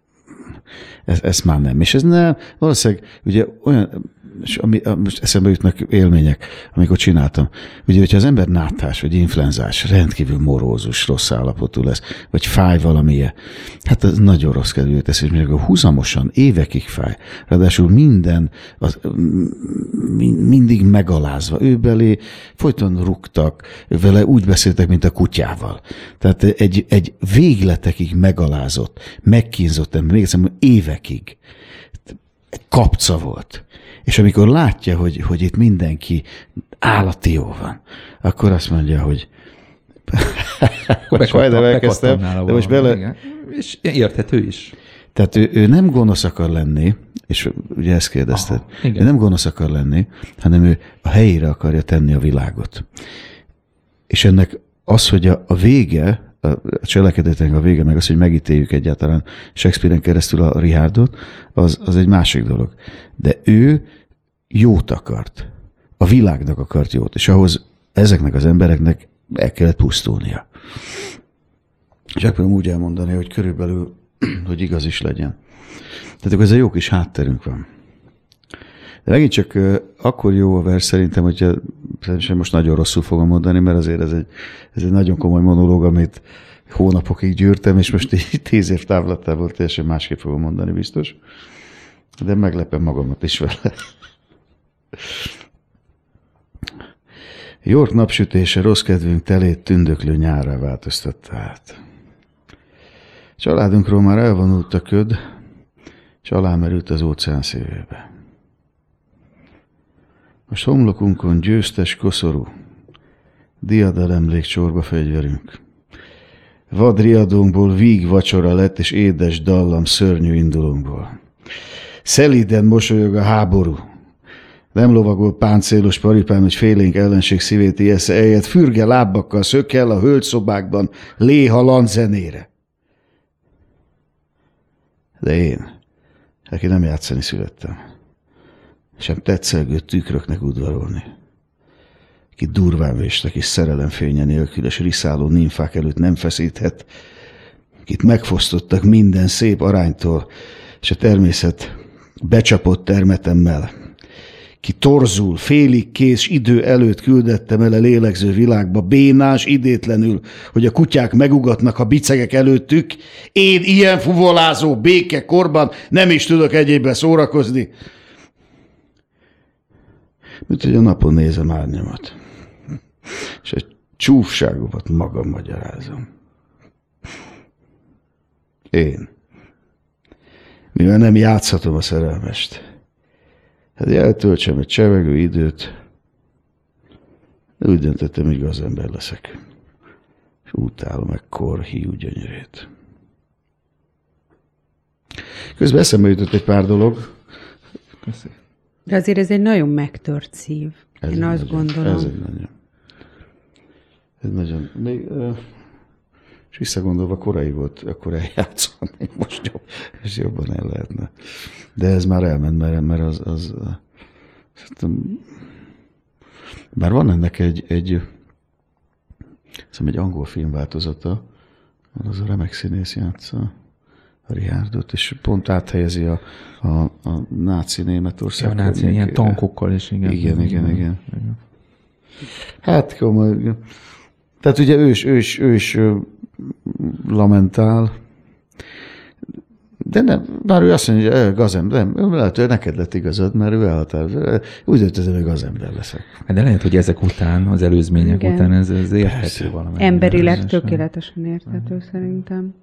[SPEAKER 3] ez, ez már nem. És ez nem, valószínűleg ugye olyan, és ami, most eszembe jutnak élmények, amikor csináltam. Ugye, hogyha az ember nátás, vagy influenzás, rendkívül morózus, rossz állapotú lesz, vagy fáj valamilyen, hát ez nagyon rossz kedvű tesz, és még a húzamosan, évekig fáj. Ráadásul minden, az, mindig megalázva. Ő belé folyton rúgtak, vele úgy beszéltek, mint a kutyával. Tehát egy, egy végletekig megalázott, megkínzott ember, még egyszer, évekig kapca volt. És amikor látja, hogy, hogy itt mindenki állati jó van, akkor azt mondja, hogy most majdnem elkezdtem, de most bele...
[SPEAKER 2] Igen. És érthető is.
[SPEAKER 3] Tehát ő, ő nem gonosz akar lenni, és ugye ezt kérdezted,
[SPEAKER 2] Aha, igen.
[SPEAKER 3] ő nem gonosz akar lenni, hanem ő a helyére akarja tenni a világot. És ennek az, hogy a, a vége, a cselekedetnek a vége, meg az, hogy megítéljük egyáltalán Shakespeare-en keresztül a Richardot, az, az egy másik dolog. De ő jót akart. A világnak akart jót, és ahhoz ezeknek az embereknek el kellett pusztulnia. És akkor úgy elmondani, hogy körülbelül, hogy igaz is legyen. Tehát akkor ez a jó kis hátterünk van. De megint csak akkor jó a vers szerintem, hogyha szerintem most nagyon rosszul fogom mondani, mert azért ez egy, ez egy nagyon komoly monológ, amit hónapokig gyűrtem, és most így tíz év távlatából teljesen másképp fogom mondani biztos. De meglepem magamat is vele. York napsütése rossz kedvünk telét tündöklő nyárra változtatta át. Családunkról már elvonult a köd, és alámerült az óceán szívébe. Most homlokunkon győztes koszorú, diadal emlék csorba fegyverünk. Vad riadónkból víg vacsora lett, és édes dallam szörnyű indulónkból. Szelíden mosolyog a háború, nem lovagol páncélos paripán, hogy félénk ellenség szívét ijesze, eljött fürge lábakkal szökkel a hölgyszobákban, léha landzenére. De én, aki nem játszani születtem, sem tetszelgő tükröknek udvarolni, ki durván véstek és szerelem fénye nélküles riszáló ninfák előtt nem feszíthet, kit megfosztottak minden szép aránytól, és a természet becsapott termetemmel, ki torzul, félig kész idő előtt küldettem el a lélegző világba, bénás, idétlenül, hogy a kutyák megugatnak a bicegek előttük, én ilyen fuvolázó béke korban nem is tudok egyébben szórakozni. Mint hogy a napon nézem árnyamat, és egy csúfságomat magam magyarázom. Én. Mivel nem játszhatom a szerelmest, Hát eltöltsem egy csevegő időt, úgy döntöttem, hogy gazember leszek. És utálom meg korhiú gyönyörét. Közben eszembe jutott egy pár dolog.
[SPEAKER 1] De azért ez egy nagyon megtört szív.
[SPEAKER 3] Ez
[SPEAKER 1] Én azt
[SPEAKER 3] nagyon,
[SPEAKER 1] gondolom.
[SPEAKER 3] Ez egy nagyon. Ez nagyon. Még, uh, és visszagondolva korai volt, akkor eljátszani, most jobb, és jobban el lehetne. De ez már elment, mert, mert az, az szerintem, bár van ennek egy, egy, szerintem egy angol film változata, az a remek színész játsza, a Rihárdot, és pont áthelyezi a, a, a náci Németország.
[SPEAKER 2] Ja, a náci, ilyen tankokkal is, igen.
[SPEAKER 3] Igen, igen, igen. igen. Hát komoly. Tehát ugye ő is, ő is, ő is lamentál, de nem, bár ő azt mondja, hogy gazember, nem, lehet, hogy neked lett igazad, mert ő elhatározott. Úgy döntöttem, hogy gazember leszek.
[SPEAKER 2] De lehet, hogy ezek után, az előzmények Igen. után ez, ez érthető valami.
[SPEAKER 1] Emberileg tökéletesen érthető uh-huh. szerintem.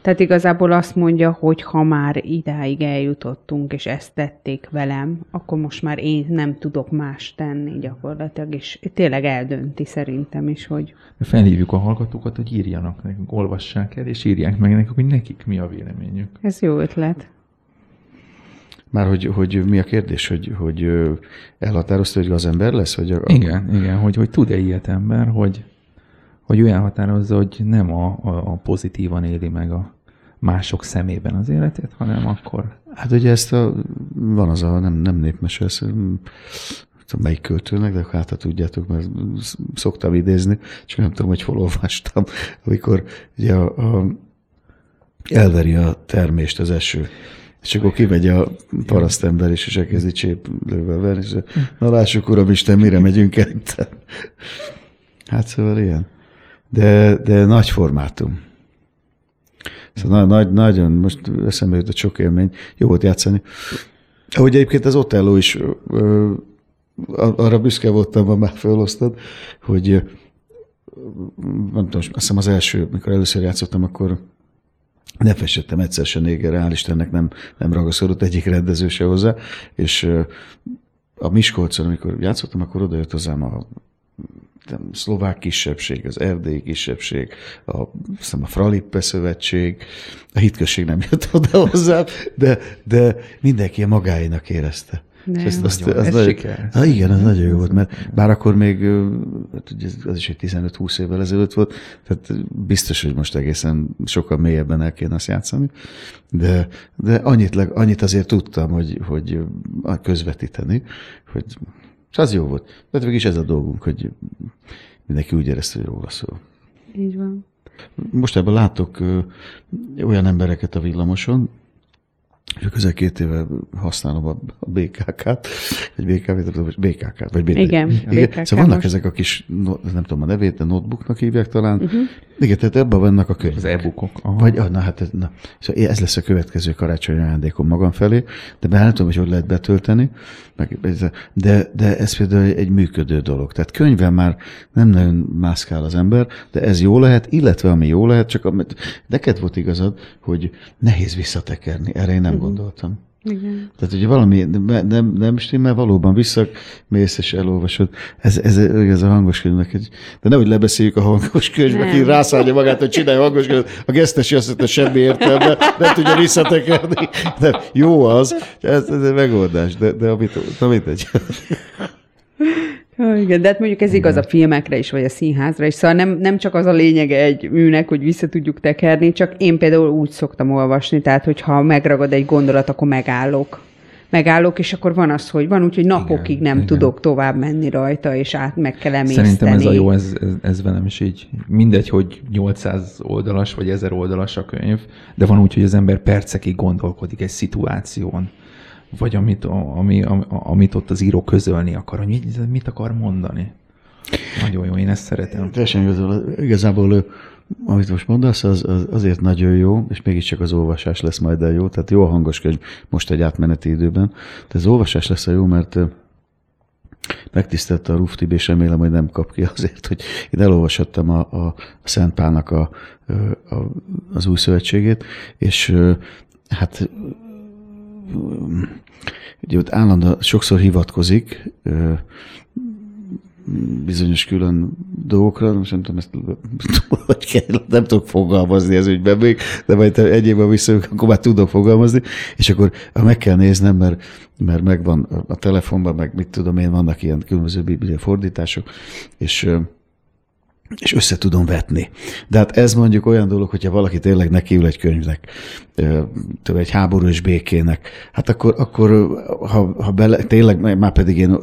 [SPEAKER 1] Tehát igazából azt mondja, hogy ha már idáig eljutottunk, és ezt tették velem, akkor most már én nem tudok más tenni gyakorlatilag, és tényleg eldönti szerintem is, hogy...
[SPEAKER 2] Felhívjuk a hallgatókat, hogy írjanak nekünk, olvassák el, és írják meg nekünk, hogy nekik mi a véleményük.
[SPEAKER 1] Ez jó ötlet.
[SPEAKER 3] Már hogy, hogy mi a kérdés, hogy, hogy elhatározta, hogy az ember lesz? Vagy a...
[SPEAKER 2] Igen, igen, hogy, hogy tud-e ilyet ember, hogy, hogy ő elhatározza, hogy nem a, a, a pozitívan éli meg a mások szemében az életét, hanem akkor...
[SPEAKER 3] Hát ugye ezt a, van az a nem, nem népmese, ezt, tudom, melyik költőnek, de hát ha tudjátok, mert szoktam idézni, csak nem tudom, hogy hol olvastam, amikor ugye a, a elveri a termést az eső. És akkor kimegy a parasztember is, és elkezdi cséplővel verni, és na lássuk, uram Isten, mire megyünk el? Hát szóval ilyen. De, de nagy formátum. Szóval nagy, nagyon, most eszembe jutott sok élmény, jó volt játszani. Ahogy egyébként az Otello is, ö, arra büszke voltam, ha már felosztad, hogy nem tudom, azt hiszem az első, mikor először játszottam, akkor ne fessettem egyszer se négerre, hál' Istennek nem, nem ragaszkodott egyik rendező se hozzá, és a Miskolcon, amikor játszottam, akkor oda jött hozzám a nem, szlovák kisebbség, az erdélyi kisebbség, a, a Fralippe szövetség, a hitközség nem jött oda hozzám, de, de mindenki a magáinak érezte.
[SPEAKER 1] Nem. Ezt,
[SPEAKER 2] azt, nagyon, az ez nagyon, siker.
[SPEAKER 3] Na igen, ez nagyon jó volt, mert bár akkor még, hát az is egy 15-20 évvel ezelőtt volt, tehát biztos, hogy most egészen sokkal mélyebben el kéne azt játszani, de, de annyit, annyit azért tudtam, hogy, hogy közvetíteni, hogy az jó volt. De mégis ez a dolgunk, hogy mindenki úgy érezte, hogy róla szól.
[SPEAKER 1] Így van.
[SPEAKER 3] Most ebben látok olyan embereket a villamoson, és közel két éve használom a, BKK-t, vagy BKV-t, vagy BKK-t, vagy BKK.
[SPEAKER 1] Igen,
[SPEAKER 3] Igen. BKK szóval vannak most. ezek a kis, nem tudom a nevét, de notebooknak hívják talán. Uh-huh. Igen, tehát ebben vannak a könyvek.
[SPEAKER 2] Az e-bookok.
[SPEAKER 3] Vagy, ah, na hát ez, na. Szóval ez lesz a következő karácsonyi ajándékom magam felé, de nem tudom, hogy hogy lehet betölteni, de, de ez például egy működő dolog. Tehát könyvben már nem nagyon mászkál az ember, de ez jó lehet, illetve ami jó lehet, csak amit neked volt igazad, hogy nehéz visszatekerni. Erre én nem uh-huh. gondoltam.
[SPEAKER 1] Igen.
[SPEAKER 3] Tehát, hogy valami nem, nem, nem stimmel, valóban visszamész és elolvasod. Ez, ez, ez a hangos könyvnek egy... De nehogy lebeszéljük a hangos könyvnek, aki rászállja magát, hogy csinálja hangos könyvet. A gesztesi azt mondta, semmi értelme, nem tudja visszatekerni. De jó az, ez, ez egy megoldás, de, de amit, amit egy.
[SPEAKER 1] Igen, de hát mondjuk ez igaz a filmekre is, vagy a színházra is, szóval nem, nem csak az a lényege egy műnek, hogy vissza tudjuk tekerni, csak én például úgy szoktam olvasni, tehát hogyha megragad egy gondolat, akkor megállok. Megállok, és akkor van az, hogy van úgy, hogy napokig igen, nem igen. tudok tovább menni rajta, és át meg kell emészteni.
[SPEAKER 2] Szerintem ez a jó, ez, ez, ez velem is így. Mindegy, hogy 800 oldalas, vagy 1000 oldalas a könyv, de van úgy, hogy az ember percekig gondolkodik egy szituáción vagy amit, ami, amit ott az író közölni akar, hogy mit, mit akar mondani. Nagyon jó, én ezt szeretem.
[SPEAKER 3] Teljesen igazából, igazából amit most mondasz, az, az azért nagyon jó, és mégiscsak az olvasás lesz majd el jó. Tehát jó a hangos könyv most egy átmeneti időben. De az olvasás lesz a jó, mert megtisztelte a Ruftib, és remélem, hogy nem kap ki azért, hogy én elolvashattam a, a Szent Pálnak a, a, az új szövetségét, és hát ugye ott állandóan sokszor hivatkozik bizonyos külön dolgokra, most nem tudom, ezt hogy kell, nem tudok fogalmazni ez ügyben még, de majd egy évben visszajövök, akkor már tudok fogalmazni, és akkor meg kell néznem, mert, mert megvan a telefonban, meg mit tudom én, vannak ilyen különböző biblia fordítások, és és össze tudom vetni. De hát ez mondjuk olyan dolog, hogyha valaki tényleg nekiül egy könyvnek, egy háború és békének, hát akkor, akkor ha, ha bele, tényleg, már pedig én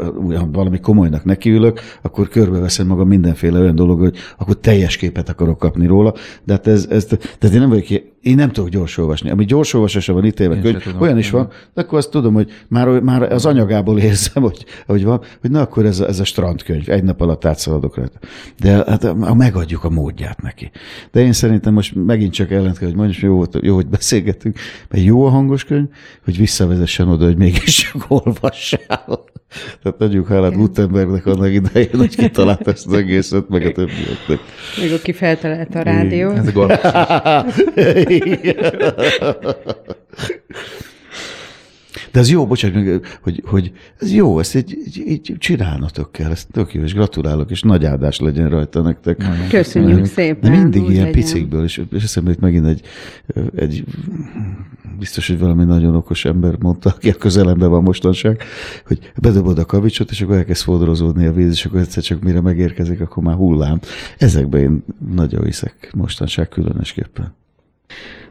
[SPEAKER 3] valami komolynak nekiülök, akkor körbeveszem magam mindenféle olyan dolog, hogy akkor teljes képet akarok kapni róla, de hát ez, ez tehát én nem vagyok, én nem tudok gyors olvasni. Ami gyors olvasása van ítélve, hogy tudom, olyan is van, de akkor azt tudom, hogy már, már az anyagából érzem, hogy, hogy van, hogy na akkor ez a, ez a strandkönyv, egy nap alatt átszaladok rajta. De hát megadjuk a módját neki. De én szerintem most megint csak ellent kell, hogy mondjam, jó, jó, hogy beszélgetünk, mert jó a hangos könyv, hogy visszavezessen oda, hogy mégis csak olvassál. Tehát adjuk hálát Gutenbergnek annak idején, hogy kitalált ezt az egészet, meg a többieknek.
[SPEAKER 1] Még aki feltalált a rádiót. Ez
[SPEAKER 3] De ez jó, bocsánat, hogy, hogy ez jó, ezt így, így, így csinálnatok kell, ezt tök jó, és gratulálok, és nagy áldás legyen rajta nektek.
[SPEAKER 1] Köszönjük de, szépen.
[SPEAKER 3] De mindig ilyen legyen. picikből, és, és eszembe itt megint egy, egy, biztos, hogy valami nagyon okos ember mondta, aki a közelemben van mostanság, hogy bedobod a kavicsot, és akkor elkezd fodrozódni a víz, és akkor egyszer csak mire megérkezik, akkor már hullám. Ezekben én nagyon hiszek mostanság különösképpen.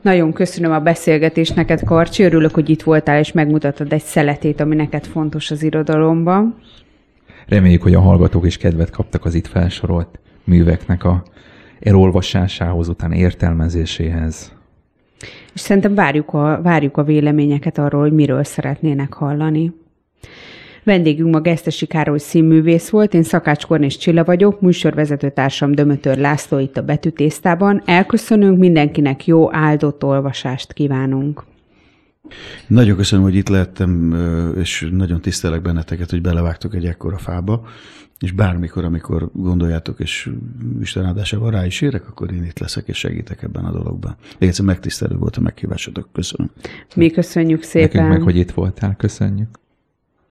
[SPEAKER 1] Nagyon köszönöm a beszélgetést neked, Karcsi. Örülök, hogy itt voltál, és megmutattad egy szeletét, ami neked fontos az irodalomban.
[SPEAKER 2] Reméljük, hogy a hallgatók is kedvet kaptak az itt felsorolt műveknek a elolvasásához, után értelmezéséhez.
[SPEAKER 1] És szerintem várjuk a, várjuk a véleményeket arról, hogy miről szeretnének hallani. Vendégünk ma Gesztesi Károly színművész volt, én Szakács Kornés Csilla vagyok, műsorvezető társam Dömötör László itt a betűtésztában. Elköszönünk, mindenkinek jó áldott olvasást kívánunk.
[SPEAKER 3] Nagyon köszönöm, hogy itt lehettem, és nagyon tisztelek benneteket, hogy belevágtok egy ekkora fába, és bármikor, amikor gondoljátok, és Isten áldásával rá is érek, akkor én itt leszek, és segítek ebben a dologban. Még egyszer megtisztelő volt a meghívásotok. Köszönöm.
[SPEAKER 1] Mi köszönjük szépen.
[SPEAKER 2] Nekünk meg, hogy itt voltál. Köszönjük.